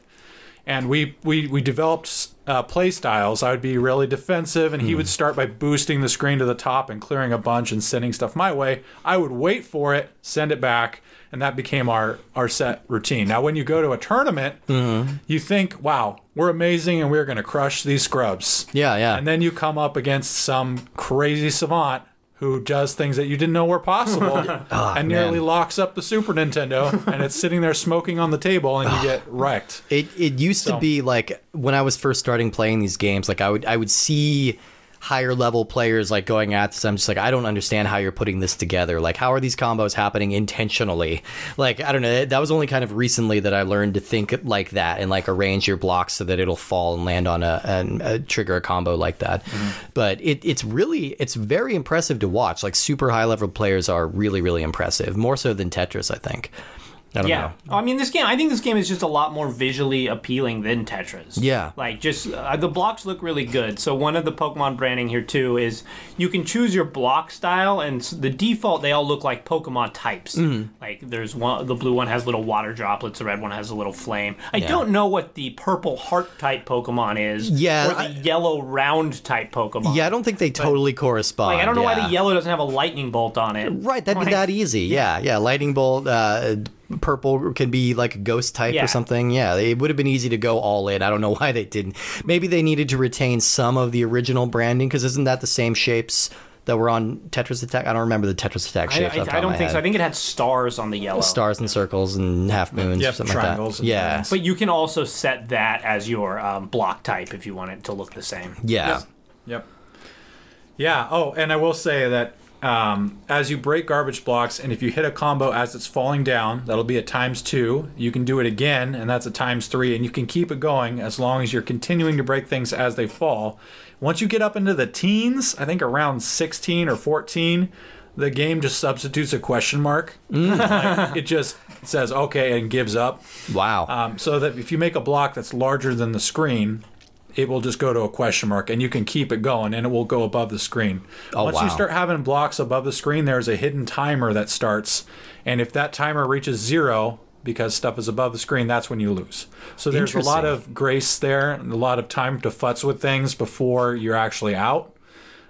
and we we we developed uh, play styles. I would be really defensive, and he would start by boosting the screen to the top and clearing a bunch and sending stuff my way. I would wait for it, send it back, and that became our our set routine. Now, when you go to a tournament, mm-hmm. you think, "Wow, we're amazing, and we're going to crush these scrubs." yeah, yeah. And then you come up against some crazy savant who does things that you didn't know were possible ah, and nearly man. locks up the Super Nintendo and it's sitting there smoking on the table and you ah. get wrecked. It it used So- to be like when I was first starting playing these games, like I would I would see higher level players like going at this. I'm just like I don't understand how you're putting this together. Like how are these combos happening intentionally? Like I don't know. That was only kind of recently that I learned to think like that and like arrange your blocks so that it'll fall and land on a and uh, trigger a combo like that. But it, it's really it's very impressive to watch. Like super high level players are really really impressive, more so than Tetris, I think. I don't Yeah, know. I mean, this game. I think this game is just a lot more visually appealing than Tetris. Yeah. like just uh, the blocks look really good. So one of the Pokemon branding here too is you can choose your block style, and the default they all look like Pokemon types. Mm-hmm. Like there's one, the blue one has little water droplets, the red one has a little flame. I don't know what the purple heart type Pokemon is. Yeah, or the I- yellow round type Pokemon. Yeah, I don't think they totally correspond. Like I don't know why the yellow doesn't have a lightning bolt on it. Right, that'd be that easy. Yeah, yeah. Lightning bolt, uh, purple can be like a ghost type Yeah. or something. Yeah, it would have been easy to go all in. I don't know why they didn't. Maybe they needed to retain some of the original branding because isn't that the same shapes that were on Tetris Attack? I don't remember the Tetris Attack I, shapes. I- off the top I don't my think so. I think it had stars on the yellow. stars and circles and half moons Yep, or something triangles like that. Yeah, things. But you can also set that as your um, block type if you want it to look the same. yeah. Yep. Yeah. Oh, and I will say that um, as you break garbage blocks, and if you hit a combo as it's falling down, that'll be a times two. You can do it again, and that's a times three, and you can keep it going as long as you're continuing to break things as they fall. Once you get up into the teens, I think around 16 or 14, the game just substitutes a question mark. Like, it just says okay and gives up. Wow. Um, so that if you make a block that's larger than the screen, it will just go to a question mark and you can keep it going and it will go above the screen. Oh, Once you start having blocks above the screen, there's a hidden timer that starts. And if that timer reaches zero, because stuff is above the screen, that's when you lose. So there's a lot of grace there, and a lot of time to futz with things before you're actually out.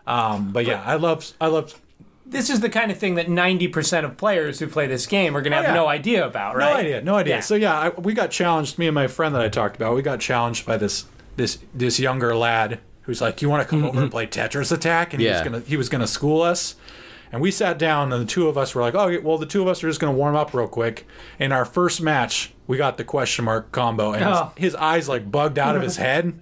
Um, but yeah, I love I love This is the kind of thing that 90% of players who play this game are going to have Oh, yeah. no idea about, right? No idea, no idea. Yeah. So yeah, I, we got challenged. Me and my friend that I talked about, we got challenged by this this this younger lad who's like, "You want to come over and play Tetris Attack?" And he was gonna he was gonna school us. And we sat down, and the two of us were like, "Oh, well, the two of us are just gonna warm up real quick." In our first match, we got the question mark combo, and Oh. his, his eyes like bugged out of his head,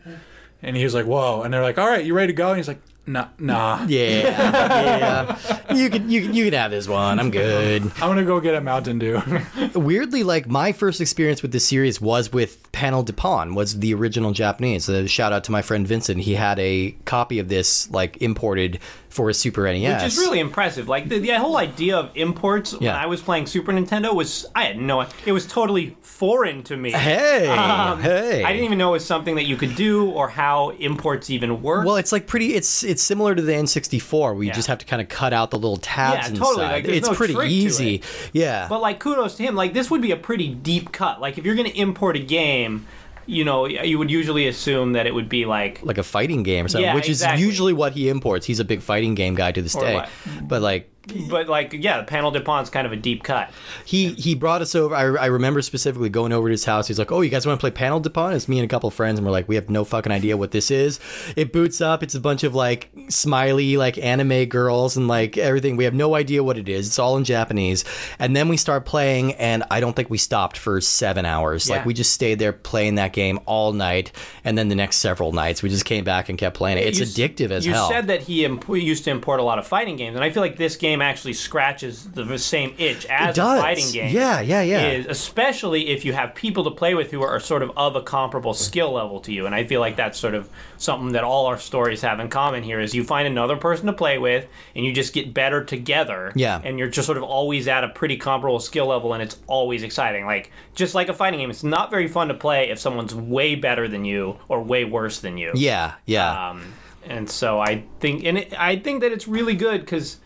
and he was like, "Whoa!" And they're like, "All right, you ready to go?" And he's like, "Nah, nah." yeah, yeah. You can you can you can have this one. I'm good. I'm gonna go get a Mountain Dew. weirdly like my first experience with this series was with panel de Pon was the original japanese so shout out to my friend vincent he had a copy of this like imported for a super nes Which is really impressive. Like the, the whole idea of imports yeah. when. I was playing Super Nintendo was I had no it was totally foreign to me. hey Um, hey I didn't even know it was something that you could do or how imports even work. well, it's like pretty. It's it's similar to the N64. We Yeah. just have to kind of cut out the little tabs Yeah, totally, inside. like, it's no pretty trick to easy. it. Yeah. But like kudos to him. Like this would be a pretty deep cut. Like if you're going to import a game, you know, you would usually assume that it would be like like a fighting game or something, Yeah, which exactly. is usually what he imports. He's a big fighting game guy to this Or day. what? But like but like yeah, Panel de Pon's kind of a deep cut. He he brought us over. I, I remember specifically going over to his house. He's like, "Oh, you guys want to play Panel de Pon?" It's me and a couple of friends, and we're like, "We have no fucking idea what this is." It boots up. It's a bunch of like smiley like anime girls and like everything. We have no idea what it is. It's all in Japanese. And then we start playing, and I don't think we stopped for seven hours. Yeah. Like we just stayed there playing that game all night, and then the next several nights we just came back and kept playing it. It's You addictive as you hell. You said that he imp- used to import a lot of fighting games, and I feel like this game actually scratches the same itch as It a fighting game. Yeah, yeah, yeah. Is, especially if you have people to play with who are sort of of a comparable skill level to you, and I feel like that's sort of something that all our stories have in common here. Is you find another person to play with, and you just get better together. Yeah. and you're just sort of always at a pretty comparable skill level, and it's always exciting. Like just like a fighting game, it's not very fun to play if someone's way better than you or way worse than you. yeah, yeah. Um, and so I think, and it, I think that it's really good because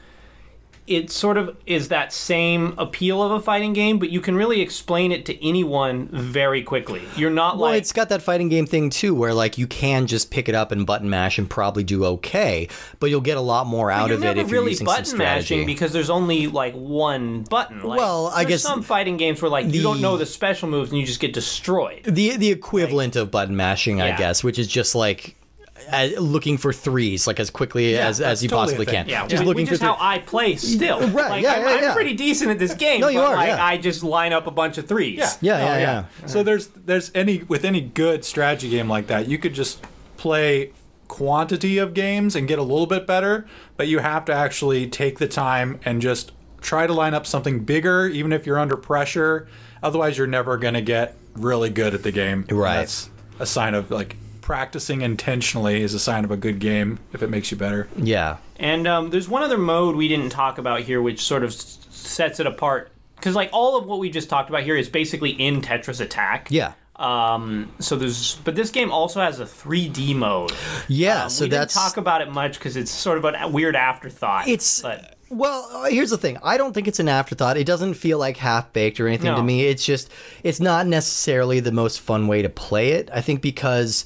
it sort of is that same appeal of a fighting game, but you can really explain it to anyone very quickly. You're not like Well, like it's got that fighting game thing too, where like you can just pick it up and button mash and probably do okay, but you'll get a lot more out of it if you're really using button some strategy. mashing because there's only like one button. Like, Well, I guess some fighting games where like you don't know the special moves and you just get destroyed. the the equivalent of button mashing, I Yeah. guess, which is just like uh, looking for threes, like as quickly as as you totally possibly can. Yeah, just which, looking which for is how threes. I play still. Right, Like, yeah, I'm, yeah, I'm pretty decent at this game. No, you but, are, Like, yeah. I just line up a bunch of threes. Yeah. Yeah, Oh, yeah, yeah. So there's there's any with any good strategy game like that, you could just play quantity of games and get a little bit better, but you have to actually take the time and just try to line up something bigger even if you're under pressure. Otherwise, you're never going to get really good at the game. Right. That's a sign of like practicing intentionally is a sign of a good game if it makes you better. Yeah. And um, there's one other mode we didn't talk about here, which sort of s- sets it apart. Because like all of what we just talked about here is basically in Tetris Attack. Yeah. Um. So there's, but this game also has a 3D mode. Yeah, Um, so we that's didn't talk about it much because it's sort of a weird afterthought. It's but well. uh, Here's the thing. I don't think it's an afterthought. It doesn't feel like half baked or anything to me. It's just it's not necessarily the most fun way to play it. I think because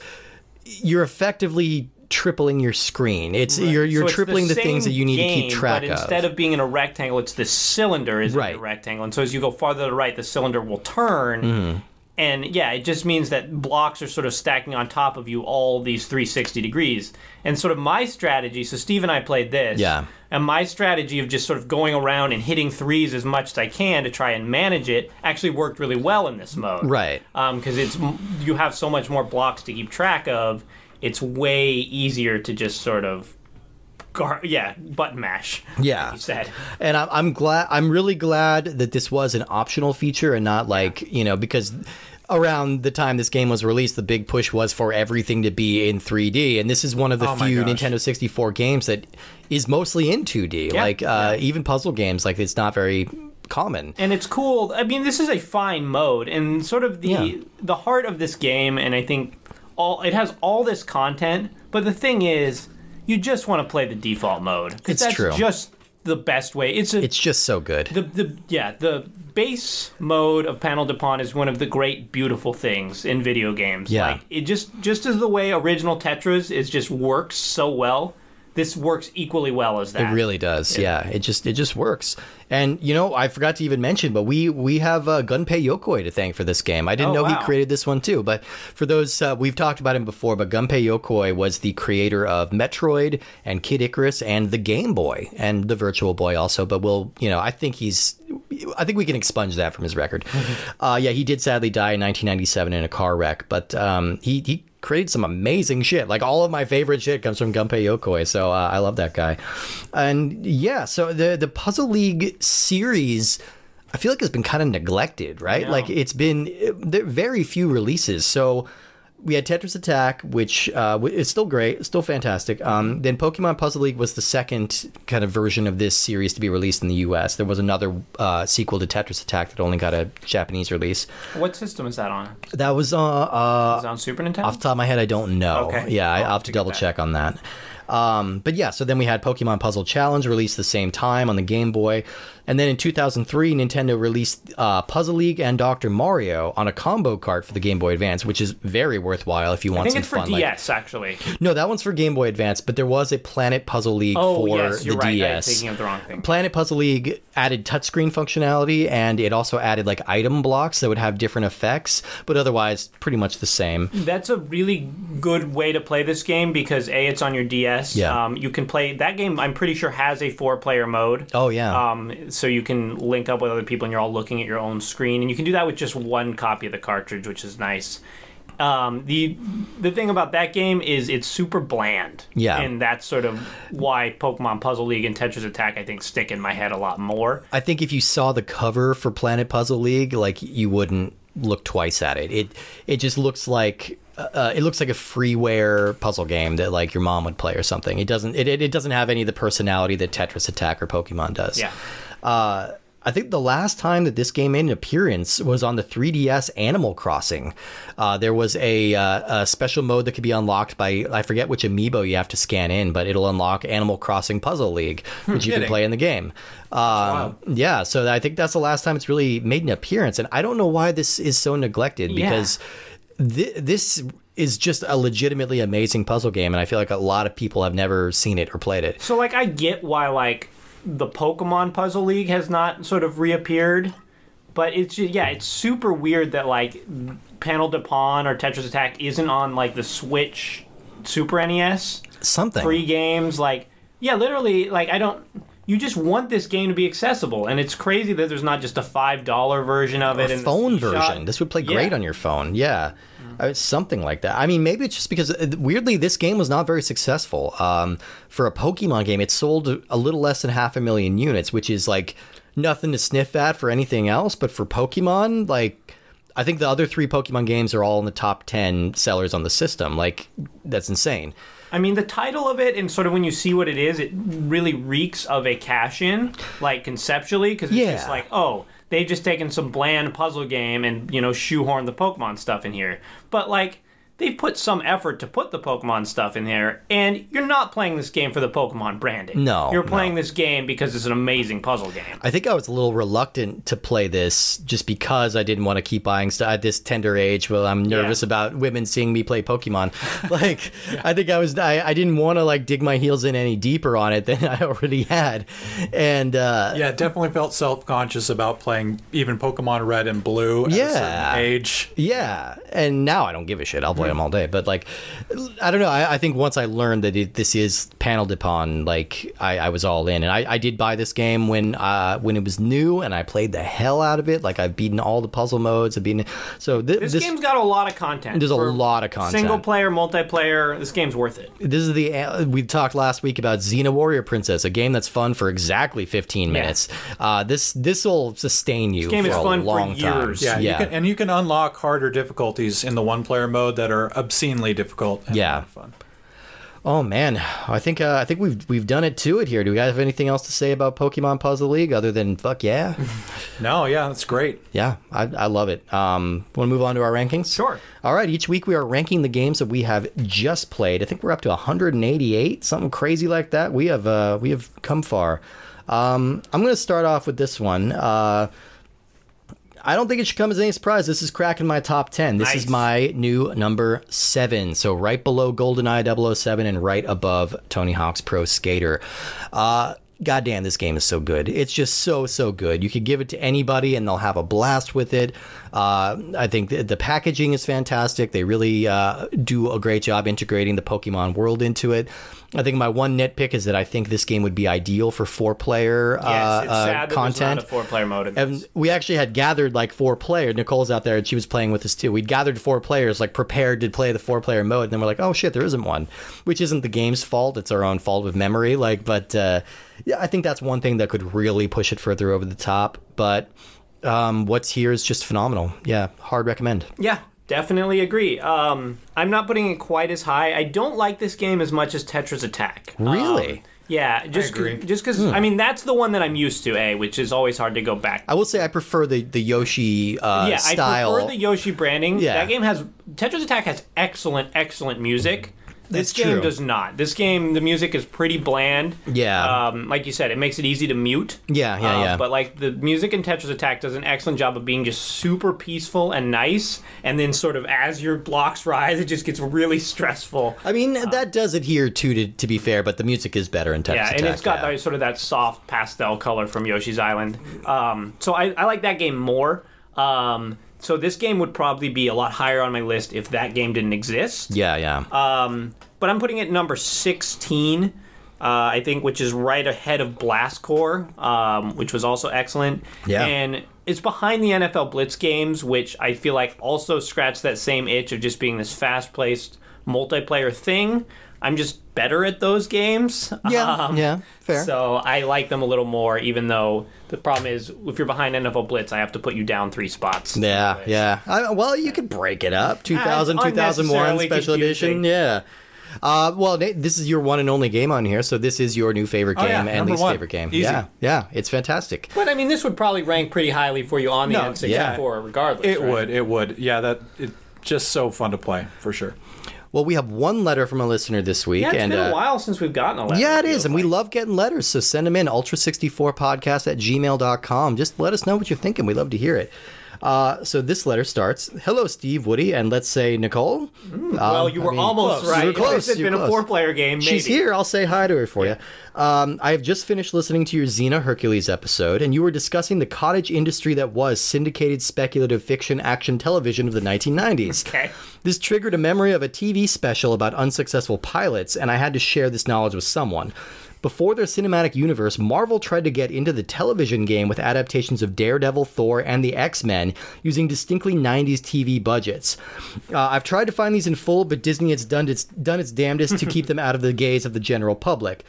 you're effectively tripling your screen. It's you're you're So tripling the, things that you need to keep track but of. instead of being in a rectangle, it's the cylinder is in a rectangle, and so as you go farther to the right, the cylinder will turn. Mm-hmm. And yeah, it just means that blocks are sort of stacking on top of you all these 360 degrees. And sort of my strategy, so Steve and I played this. Yeah. And my strategy of just sort of going around and hitting threes as much as I can to try and manage it actually worked really well in this mode. Right. Um, because it's you have so much more blocks to keep track of. It's way easier to just sort of, gar- yeah, button mash. Yeah. like you said. And I'm, I'm glad. I'm really glad that this was an optional feature and not like you know because around the time this game was released, the big push was for everything to be in 3D, and this is one of the Oh few. Nintendo 64 games that is mostly in 2D. Yeah. Like uh, even puzzle games, like it's not very common. and it's cool. I mean, this is a fine mode, and sort of the Yeah. the heart of this game. And I think all it has all this content, but the thing is, you just want to play the default mode. It's that's true. Just the best way. It's a It's just so good. the the yeah the base mode of panel de pon is one of the great beautiful things in video games Yeah. like it just just as the way original tetris is just works so well this works equally well as that It really does. Yeah, it just it just works. And you know, I forgot to even mention, but we we have uh, Gunpei Yokoi to thank for this game. I didn't Oh, know wow. he created this one too. But for those uh, we've talked about him before, but Gunpei Yokoi was the creator of Metroid and Kid Icarus and the Game Boy and the Virtual Boy also. But we'll you know, I think he's I think we can expunge that from his record. uh, yeah, he did sadly die in 1997 in a car wreck, but um, he he created some amazing shit. Like all of my favorite shit comes from Gunpei Yokoi, so uh, I love that guy. And yeah, so the the Puzzle League series. I feel like has been kind of neglected, right? Like it's been there very few releases. So we had Tetris Attack, which uh, is still great, still fantastic. Um, then Pokemon Puzzle League was the second kind of version of this series to be released in the U.S. There was another uh, sequel to Tetris Attack that only got a Japanese release. what system is that on That was uh, uh is it on super nintendo off the top of my head, I don't know. Okay. Yeah, I, I'll I'll have to double that. check on that. Um, but yeah, so then we had Pokemon Puzzle Challenge released the same time on the Game Boy. And then in 2003, Nintendo released uh, Puzzle League and Dr. Mario on a combo cart for the Game Boy Advance, which is very worthwhile if you I want think some it's for fun. like- DS actually. no, that one's for Game Boy Advance, but there was a Planet Puzzle League Oh for yes, you're the right. I'm DS. thinking of the wrong thing. Planet Puzzle League added touchscreen functionality and it also added like item blocks that would have different effects, but otherwise pretty much the same. That's a really good way to play this game because a it's on your DS. Yeah. Um, you can play that game. I'm pretty sure has a four player mode. Oh yeah. Um, so you can link up with other people and you're all looking at your own screen, and you can do that with just one copy of the cartridge, which is nice. Um, the the thing about that game is it's super bland. Yeah. and that's sort of why Pokemon Puzzle League and Tetris Attack I think stick in my head a lot more. I think if you saw the cover for Planet Puzzle League, like you wouldn't look twice at it. It it just looks like uh, it looks like a freeware puzzle game that like your mom would play or something. It doesn't it, it it doesn't have any of the personality that Tetris Attack or Pokemon does. Yeah. Uh, I think the last time that this game made an appearance was on the 3DS Animal Crossing. Uh, there was a, uh, a special mode that could be unlocked by I forget which amiibo you have to scan in, but it'll unlock Animal Crossing Puzzle League, which you can play in the game. Um, yeah, so I think that's the last time it's really made an appearance, and I don't know why this is so neglected Yeah. because thi- this is just a legitimately amazing puzzle game, and I feel like a lot of people have never seen it or played it. So like I get why like the Pokemon Puzzle League has not sort of reappeared, but it's just, yeah, it's super weird that like Panel de Pon or Tetris Attack isn't on like the Switch Super NES Something. free games like yeah, literally like I don't you just want this game to be accessible and it's crazy that there's not just a $5 version of it a in the phone version. This would play great Yeah. on your phone. Yeah. Uh, something like that. I mean, maybe it's just because uh, weirdly this game was not very successful. Um, for a Pokemon game, it sold a little less than half a million units, which is like nothing to sniff at for anything else. But for Pokemon, like I think the other three Pokemon games are all in the top ten sellers on the system. Like that's insane. I mean, the title of it and sort of when you see what it is, it really reeks of a cash in, like conceptually, because it's Yeah. just like, oh, they've just taken some bland puzzle game and, you know, shoehorned the Pokemon stuff in here. But, like, they've put some effort to put the Pokemon stuff in there, and you're not playing this game for the Pokemon branding. No, You're playing no. this game because it's an amazing puzzle game. I think I was a little reluctant to play this just because I didn't want to keep buying stuff at this tender age. Well, I'm nervous Yeah. about women seeing me play Pokemon. Like, I think I was, I, I didn't want to like dig my heels in any deeper on it than I already had. And, uh, Yeah, definitely felt self conscious about playing even Pokemon Red and Blue at a Yeah. certain age. Yeah, and now I don't give a shit. I'll play them all day. But like, I don't know. I, I think once I learned that it, this is Panel de Pon, like I, I was all in, and I, I did buy this game when uh, when it was new, and I played the hell out of it. Like I've beaten all the puzzle modes. I've beaten so thi- This, this game's got a lot of content. There's a lot of content. Single player, multiplayer, this game's worth it. this is the uh, we talked last week about Xena Warrior Princess, a game that's fun for exactly 15 minutes. Uh, this this will sustain you game for is a fun for long time. years. Yeah, yeah. You can, and you can unlock harder difficulties in the one player mode that are obscenely difficult. and Yeah. fun. Oh man, I think uh, I think we've we've done it to it here. Do we guys have anything else to say about Pokemon Puzzle League other than fuck yeah? No, yeah, that's great. yeah, I, I love it. Um, want to move on to our rankings? Sure. All right, each week we are ranking the games that we have just played. I think we're up to 188, something crazy like that. We have uh, we have come far. Um, I'm going to start off with this one. Uh, I don't think it should come as any surprise. This is cracking my top 10. This is my new number seven. So right below GoldenEye 007 and right above Tony Hawk's Pro Skater. Uh, goddamn, this game is so good. It's just so, so good. You could give it to anybody and they'll have a blast with it. Uh, I think the, the packaging is fantastic. They really uh, do a great job integrating the Pokemon world into it. I think my one nitpick is that I think this game would be ideal for four player Yes, uh, it's uh, content. four player mode. And we actually had gathered like four player. Nicole's out there and she was playing with us too. We'd gathered four players, like prepared to play the four player mode. And then we're like, oh shit, there isn't one, which isn't the game's fault. It's our own fault with memory. Like, but uh, yeah, I think that's one thing that could really push it further over the top. But um, what's here is just phenomenal. Yeah, hard recommend. Yeah, definitely agree. Um, I'm not putting it quite as high. I don't like this game as much as Tetris Attack. Really? Um, yeah, just agree. just because I mean that's the one that I'm used to, a which is always hard to go back. I will say I prefer the the Yoshi uh, yeah, style. I prefer the Yoshi branding. Yeah. That game has Tetris Attack has excellent, excellent music. This That's game true. does not. This game, the music is pretty bland. Yeah. Um, like you said, it makes it easy to mute. Yeah, yeah, Uh, yeah. But like the music in Tetris Attack does an excellent job of being just super peaceful and nice, and then sort of as your blocks rise, it just gets really stressful. I mean, that does adhere to, to to be fair, but the music is better in Tetris Attack. Yeah, and it's got yeah. that sort of that soft pastel color from Yoshi's Island. Um, so I, I like that game more. Um, so this game would probably be a lot higher on my list if that game didn't exist. Yeah, yeah. Um, but I'm putting it number 16, uh, I think, which is right ahead of Blast Corps, um, which was also excellent. Yeah. And it's behind the NFL Blitz games, which I feel like also scratch that same itch of just being this fast paced multiplayer thing. I'm just better at those games. yeah, Um, yeah, fair. So I like them a little more, even though the problem is if you're behind NFL Blitz, I have to put you down three spots. Yeah, Anyways. yeah. I, well, you could break it up. 2000, it's 2001 unnecessarily special edition. Yeah. Uh, well, Nate, this is your one and only game on here, so this is your new favorite Oh, game yeah, and number least one. favorite game. Easy. Yeah, yeah, it's fantastic. But I mean, this would probably rank pretty highly for you on the No, N64, yeah. regardless. It right? would. It would. Yeah. That it just so fun to play for sure. Well, we have one letter from a listener this week, Yeah, it's and been uh, a while since we've gotten a letter. Yeah, it is. and we love getting letters, so send them in, ultra64podcast at gmail.com. Just let us know what you're thinking. We love to hear it. Uh, so this letter starts Hello, Steve, Woody, and let's say Nicole. Well, you I were mean, almost close. right. You were close, If this had been a four-player game, maybe. She's here. I'll say hi to her for you. Um, I have just finished listening to your Xena Hercules episode, and you were discussing the cottage industry that was syndicated speculative fiction action television of the 1990s. Okay. This triggered a memory of a TV special about unsuccessful pilots, and I had to share this knowledge with someone. Before their cinematic universe, Marvel tried to get into the television game with adaptations of Daredevil, Thor, and the X Men using distinctly 90s TV budgets. Uh, I've tried to find these in full, but Disney has done its, done its damnedest to keep them out of the gaze of the general public.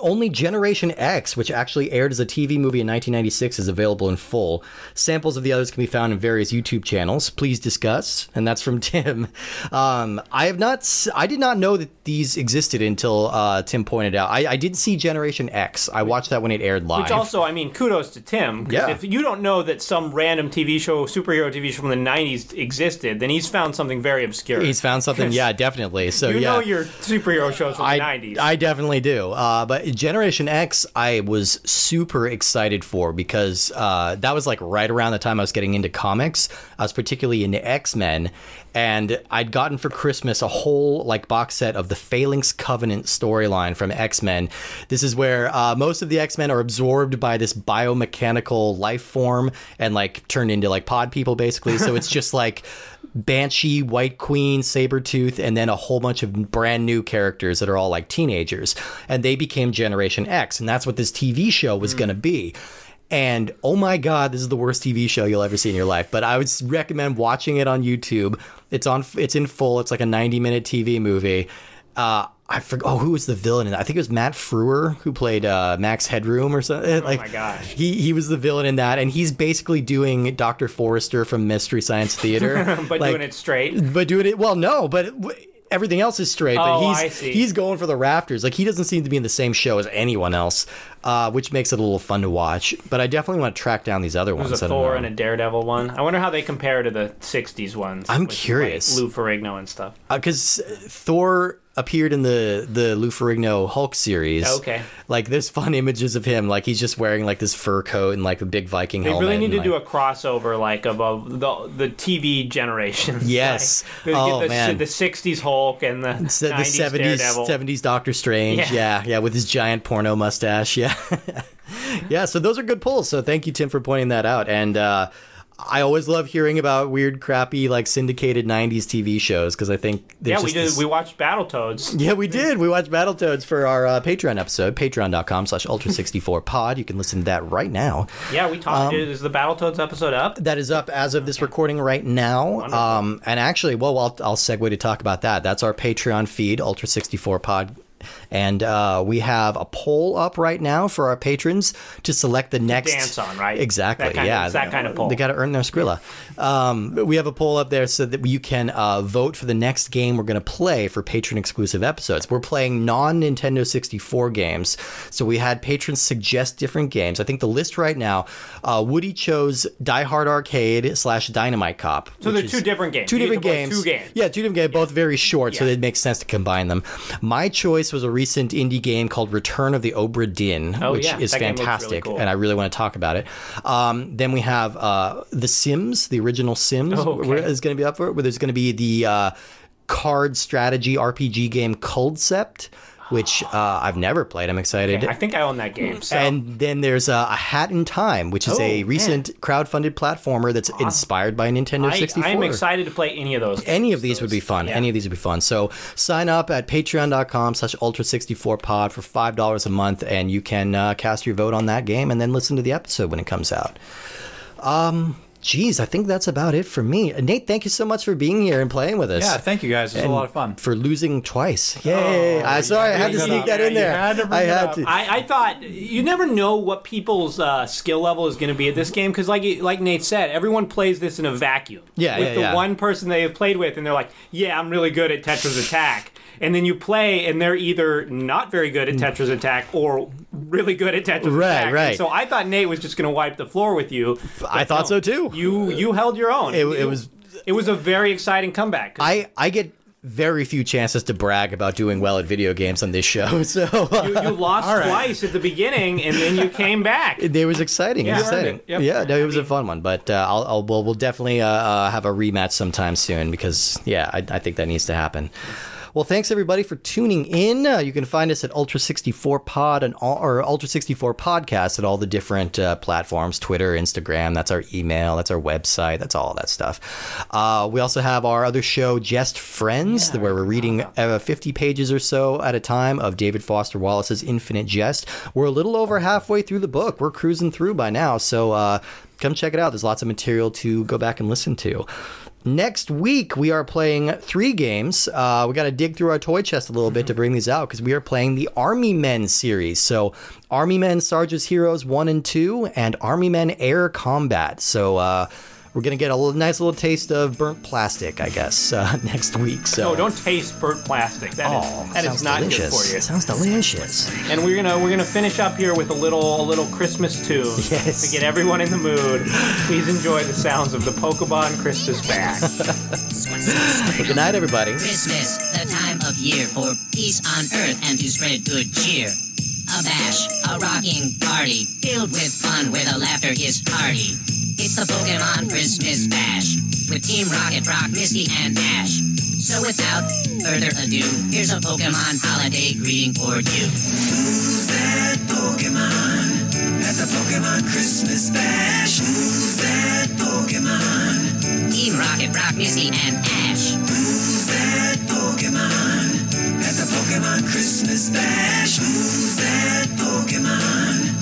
Only Generation X, which actually aired as a TV movie in 1996, is available in full. Samples of the others can be found in various YouTube channels. Please discuss, and that's from Tim. Um, I have not, I did not know that these existed until uh, Tim pointed out. I, I did see Generation X. I watched that when it aired live. Which also, I mean, kudos to Tim. Yeah. If you don't know that some random TV show, superhero TV show from the '90s existed, then he's found something very obscure. He's found something, yeah, definitely. So you yeah, know your superhero shows from I, the '90s. I definitely do. Uh, but Generation X, I was super excited for because uh, that was like right around the time I was getting into comics. I was particularly into X Men, and I'd gotten for Christmas a whole like box set of the Phalanx Covenant storyline from X Men. This is where uh, most of the X Men are absorbed by this biomechanical life form and like turned into like pod people, basically. So it's just like. Banshee, White Queen, Sabretooth, and then a whole bunch of brand new characters that are all like teenagers. And they became Generation X. And that's what this TV show was going to be. And oh my God, this is the worst TV show you'll ever see in your life. But I would recommend watching it on YouTube. It's on. It's in full. It's like a 90 minute TV movie. Uh, I forgot. Oh, who was the villain in that? I think it was Matt Frewer who played uh, Max Headroom or something. Like, Oh my gosh. He he was the villain in that, and he's basically doing Doctor Forrester from Mystery Science Theater, but Like, doing it straight. but doing it well no but w- everything else is straight but Oh, he's I see. he's going for the rafters like he doesn't seem to be in the same show as anyone else uh, which makes it a little fun to watch but i definitely want to track down these other ones There's a Thor and a Daredevil one. I wonder how they compare to the '60s ones. I'm with, like, curious. Lou Ferrigno and stuff. because Uh, Thor appeared in the the Lou Ferrigno Hulk series. Okay. like there's fun images of him, like he's just wearing like this fur coat and like a big Viking They helmet. really need to and, do a crossover, like of, of the the TV generations. Yes. Like, they Oh, the, man. the '60s Hulk and the, It's the, the 70s Daredevil. 70s Doctor Strange. Yeah. Yeah. yeah, with his giant porno mustache. Yeah. yeah, so those are good pulls. So thank you Tim for pointing that out. And uh I always love hearing about weird crappy like syndicated 90s TV shows because I think Yeah, we did. this- We watched Battletoads. Yeah, we did. We watched Battletoads for our uh, Patreon episode, patreon.com slash ultra64pod. You can listen to that right now. Yeah, we talked. Um, is the Battletoads episode up? That is up as of this recording right now. Um, and actually, well, I'll, I'll segue to talk about that. That's our Patreon feed, Ultra64 Pod. And uh, we have a poll up right now for our patrons to select the next dance on, right? Exactly. Of- yeah, it's that kind of poll. They got to earn their Skrilla. Um, we have a poll up there so that you can uh, vote for the next game we're going to play for patron exclusive episodes. We're playing non Nintendo 64 games, so we had patrons suggest different games. I think the list right now, uh, Woody chose Die Hard Arcade slash Dynamite Cop. So they're two different games. Two different games. two games. Yeah, two different games, both very short, so Yeah. it makes sense to combine them. My choice was a recent indie game called Return of the Obra Dinn, Oh, which yeah, is that looks really fantastic, cool. and I really want to talk about it. Um, then we have uh, The Sims, the original Sims, Oh, okay. is going to be up for it. Where there's going to be the uh, card strategy RPG game Culdcept, which uh, I've never played. I'm excited. I think I own that game. So. And then there's uh, a Hat in Time, which is Oh, a man. recent crowdfunded platformer that's inspired by Nintendo I, 64 I am excited to play any of those. any of these would be fun. yeah. Any of these would be fun. So sign up at patreon.com slash ultra64pod for $5 a month, and you can uh, cast your vote on that game and then listen to the episode when it comes out. Um, geez, I think that's about it for me. Uh, Nate, thank you so much for being here and playing with us. Yeah, thank you guys. It was a lot of fun. For losing twice. Yay. I sorry, I had to sneak that in Yeah, you there. had I had to. I, I thought you never know what people's uh, skill level is going to be at this game because, like like Nate said, everyone plays this in a vacuum. Yeah, with yeah, the yeah. one person they have played with, and they're like, "Yeah, I'm really good at Tetris Attack." And then you play, and they're either not very good at Tetris Attack or really good at Tetris Mm. Right, Attack. And right. so I thought Nate was just going to wipe the floor with you. I thought no, so too. You you held your own. It- it was- it was a very exciting comeback. I, I get very few chances to brag about doing well at video games on this show. So uh, you, you lost All right. twice at the beginning, and then you came back. It was exciting. It was Yeah. exciting. It. Yep. Yeah, no, it was a fun one. But uh, I'll, I'll we'll, we'll definitely uh, uh, have a rematch sometime soon because yeah, I, I think that needs to happen. Well, thanks everybody for tuning in. Uh, you can find us at Ultra 64 Pod and all, or Ultra 64 Podcast at all the different uh, platforms: Twitter, Instagram. That's our email. That's our website. That's all that stuff. Uh, we also have our other show, Just Friends, where we're reading uh, 50 pages or so at a time of David Foster Wallace's Infinite Jest. We're a little over halfway through the book. We're cruising through by now, so uh, come check it out. There's lots of material to go back and listen to. Next week, we are playing three games. Uh, we got to dig through our toy chest a little bit to bring these out because we are playing the Army Men series. So, Army Men Sarge's Heroes 1 and 2, and Army Men Air Combat. So, uh, we're going to get a little, nice little taste of burnt plastic, I guess, uh, next week. So, No, don't taste burnt plastic. That is Oh, that is not delicious. good for you. Sounds delicious. And we're gonna we're gonna finish up here with a little a little Christmas tune Yes. to get everyone in the mood. Please enjoy the sounds of the Pokemon Christmas Bash. Good night, everybody. Christmas, the time of year for peace on earth and to spread good cheer. A bash, a rocking party, filled with fun where the laughter is hearty. It's the Pokemon Christmas Bash with Team Rocket, Brock, Misty, and Ash. So without further ado, here's a Pokemon holiday greeting for you. Who's that Pokemon at the Pokemon Christmas Bash? Who's that Pokemon? Team Rocket, Brock, Misty, and Ash. Who's that Pokemon at the Pokemon Christmas Bash? Who's that Pokemon?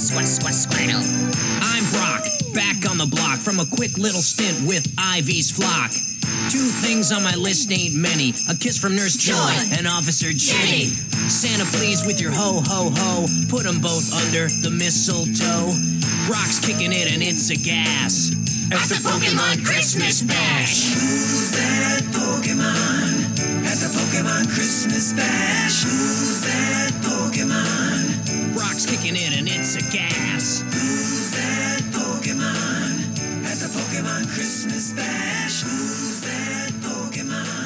Squat, squat, Squirtle. I'm Brock, back on the block from a quick little stint with Ivy's flock. Two things on my list ain't many a kiss from Nurse Joy and Officer Jenny. Santa, please, with your ho ho ho, put 'em both under the mistletoe. Brock's kicking it and it's a gas. At the Pokemon Christmas Bash. Who's that Pokemon at the Pokemon Christmas Bash? Who's that Pokemon? Brock's kicking it and it's a gas. Who's that Pokemon at the Pokemon Christmas Bash. Who's that Pokemon?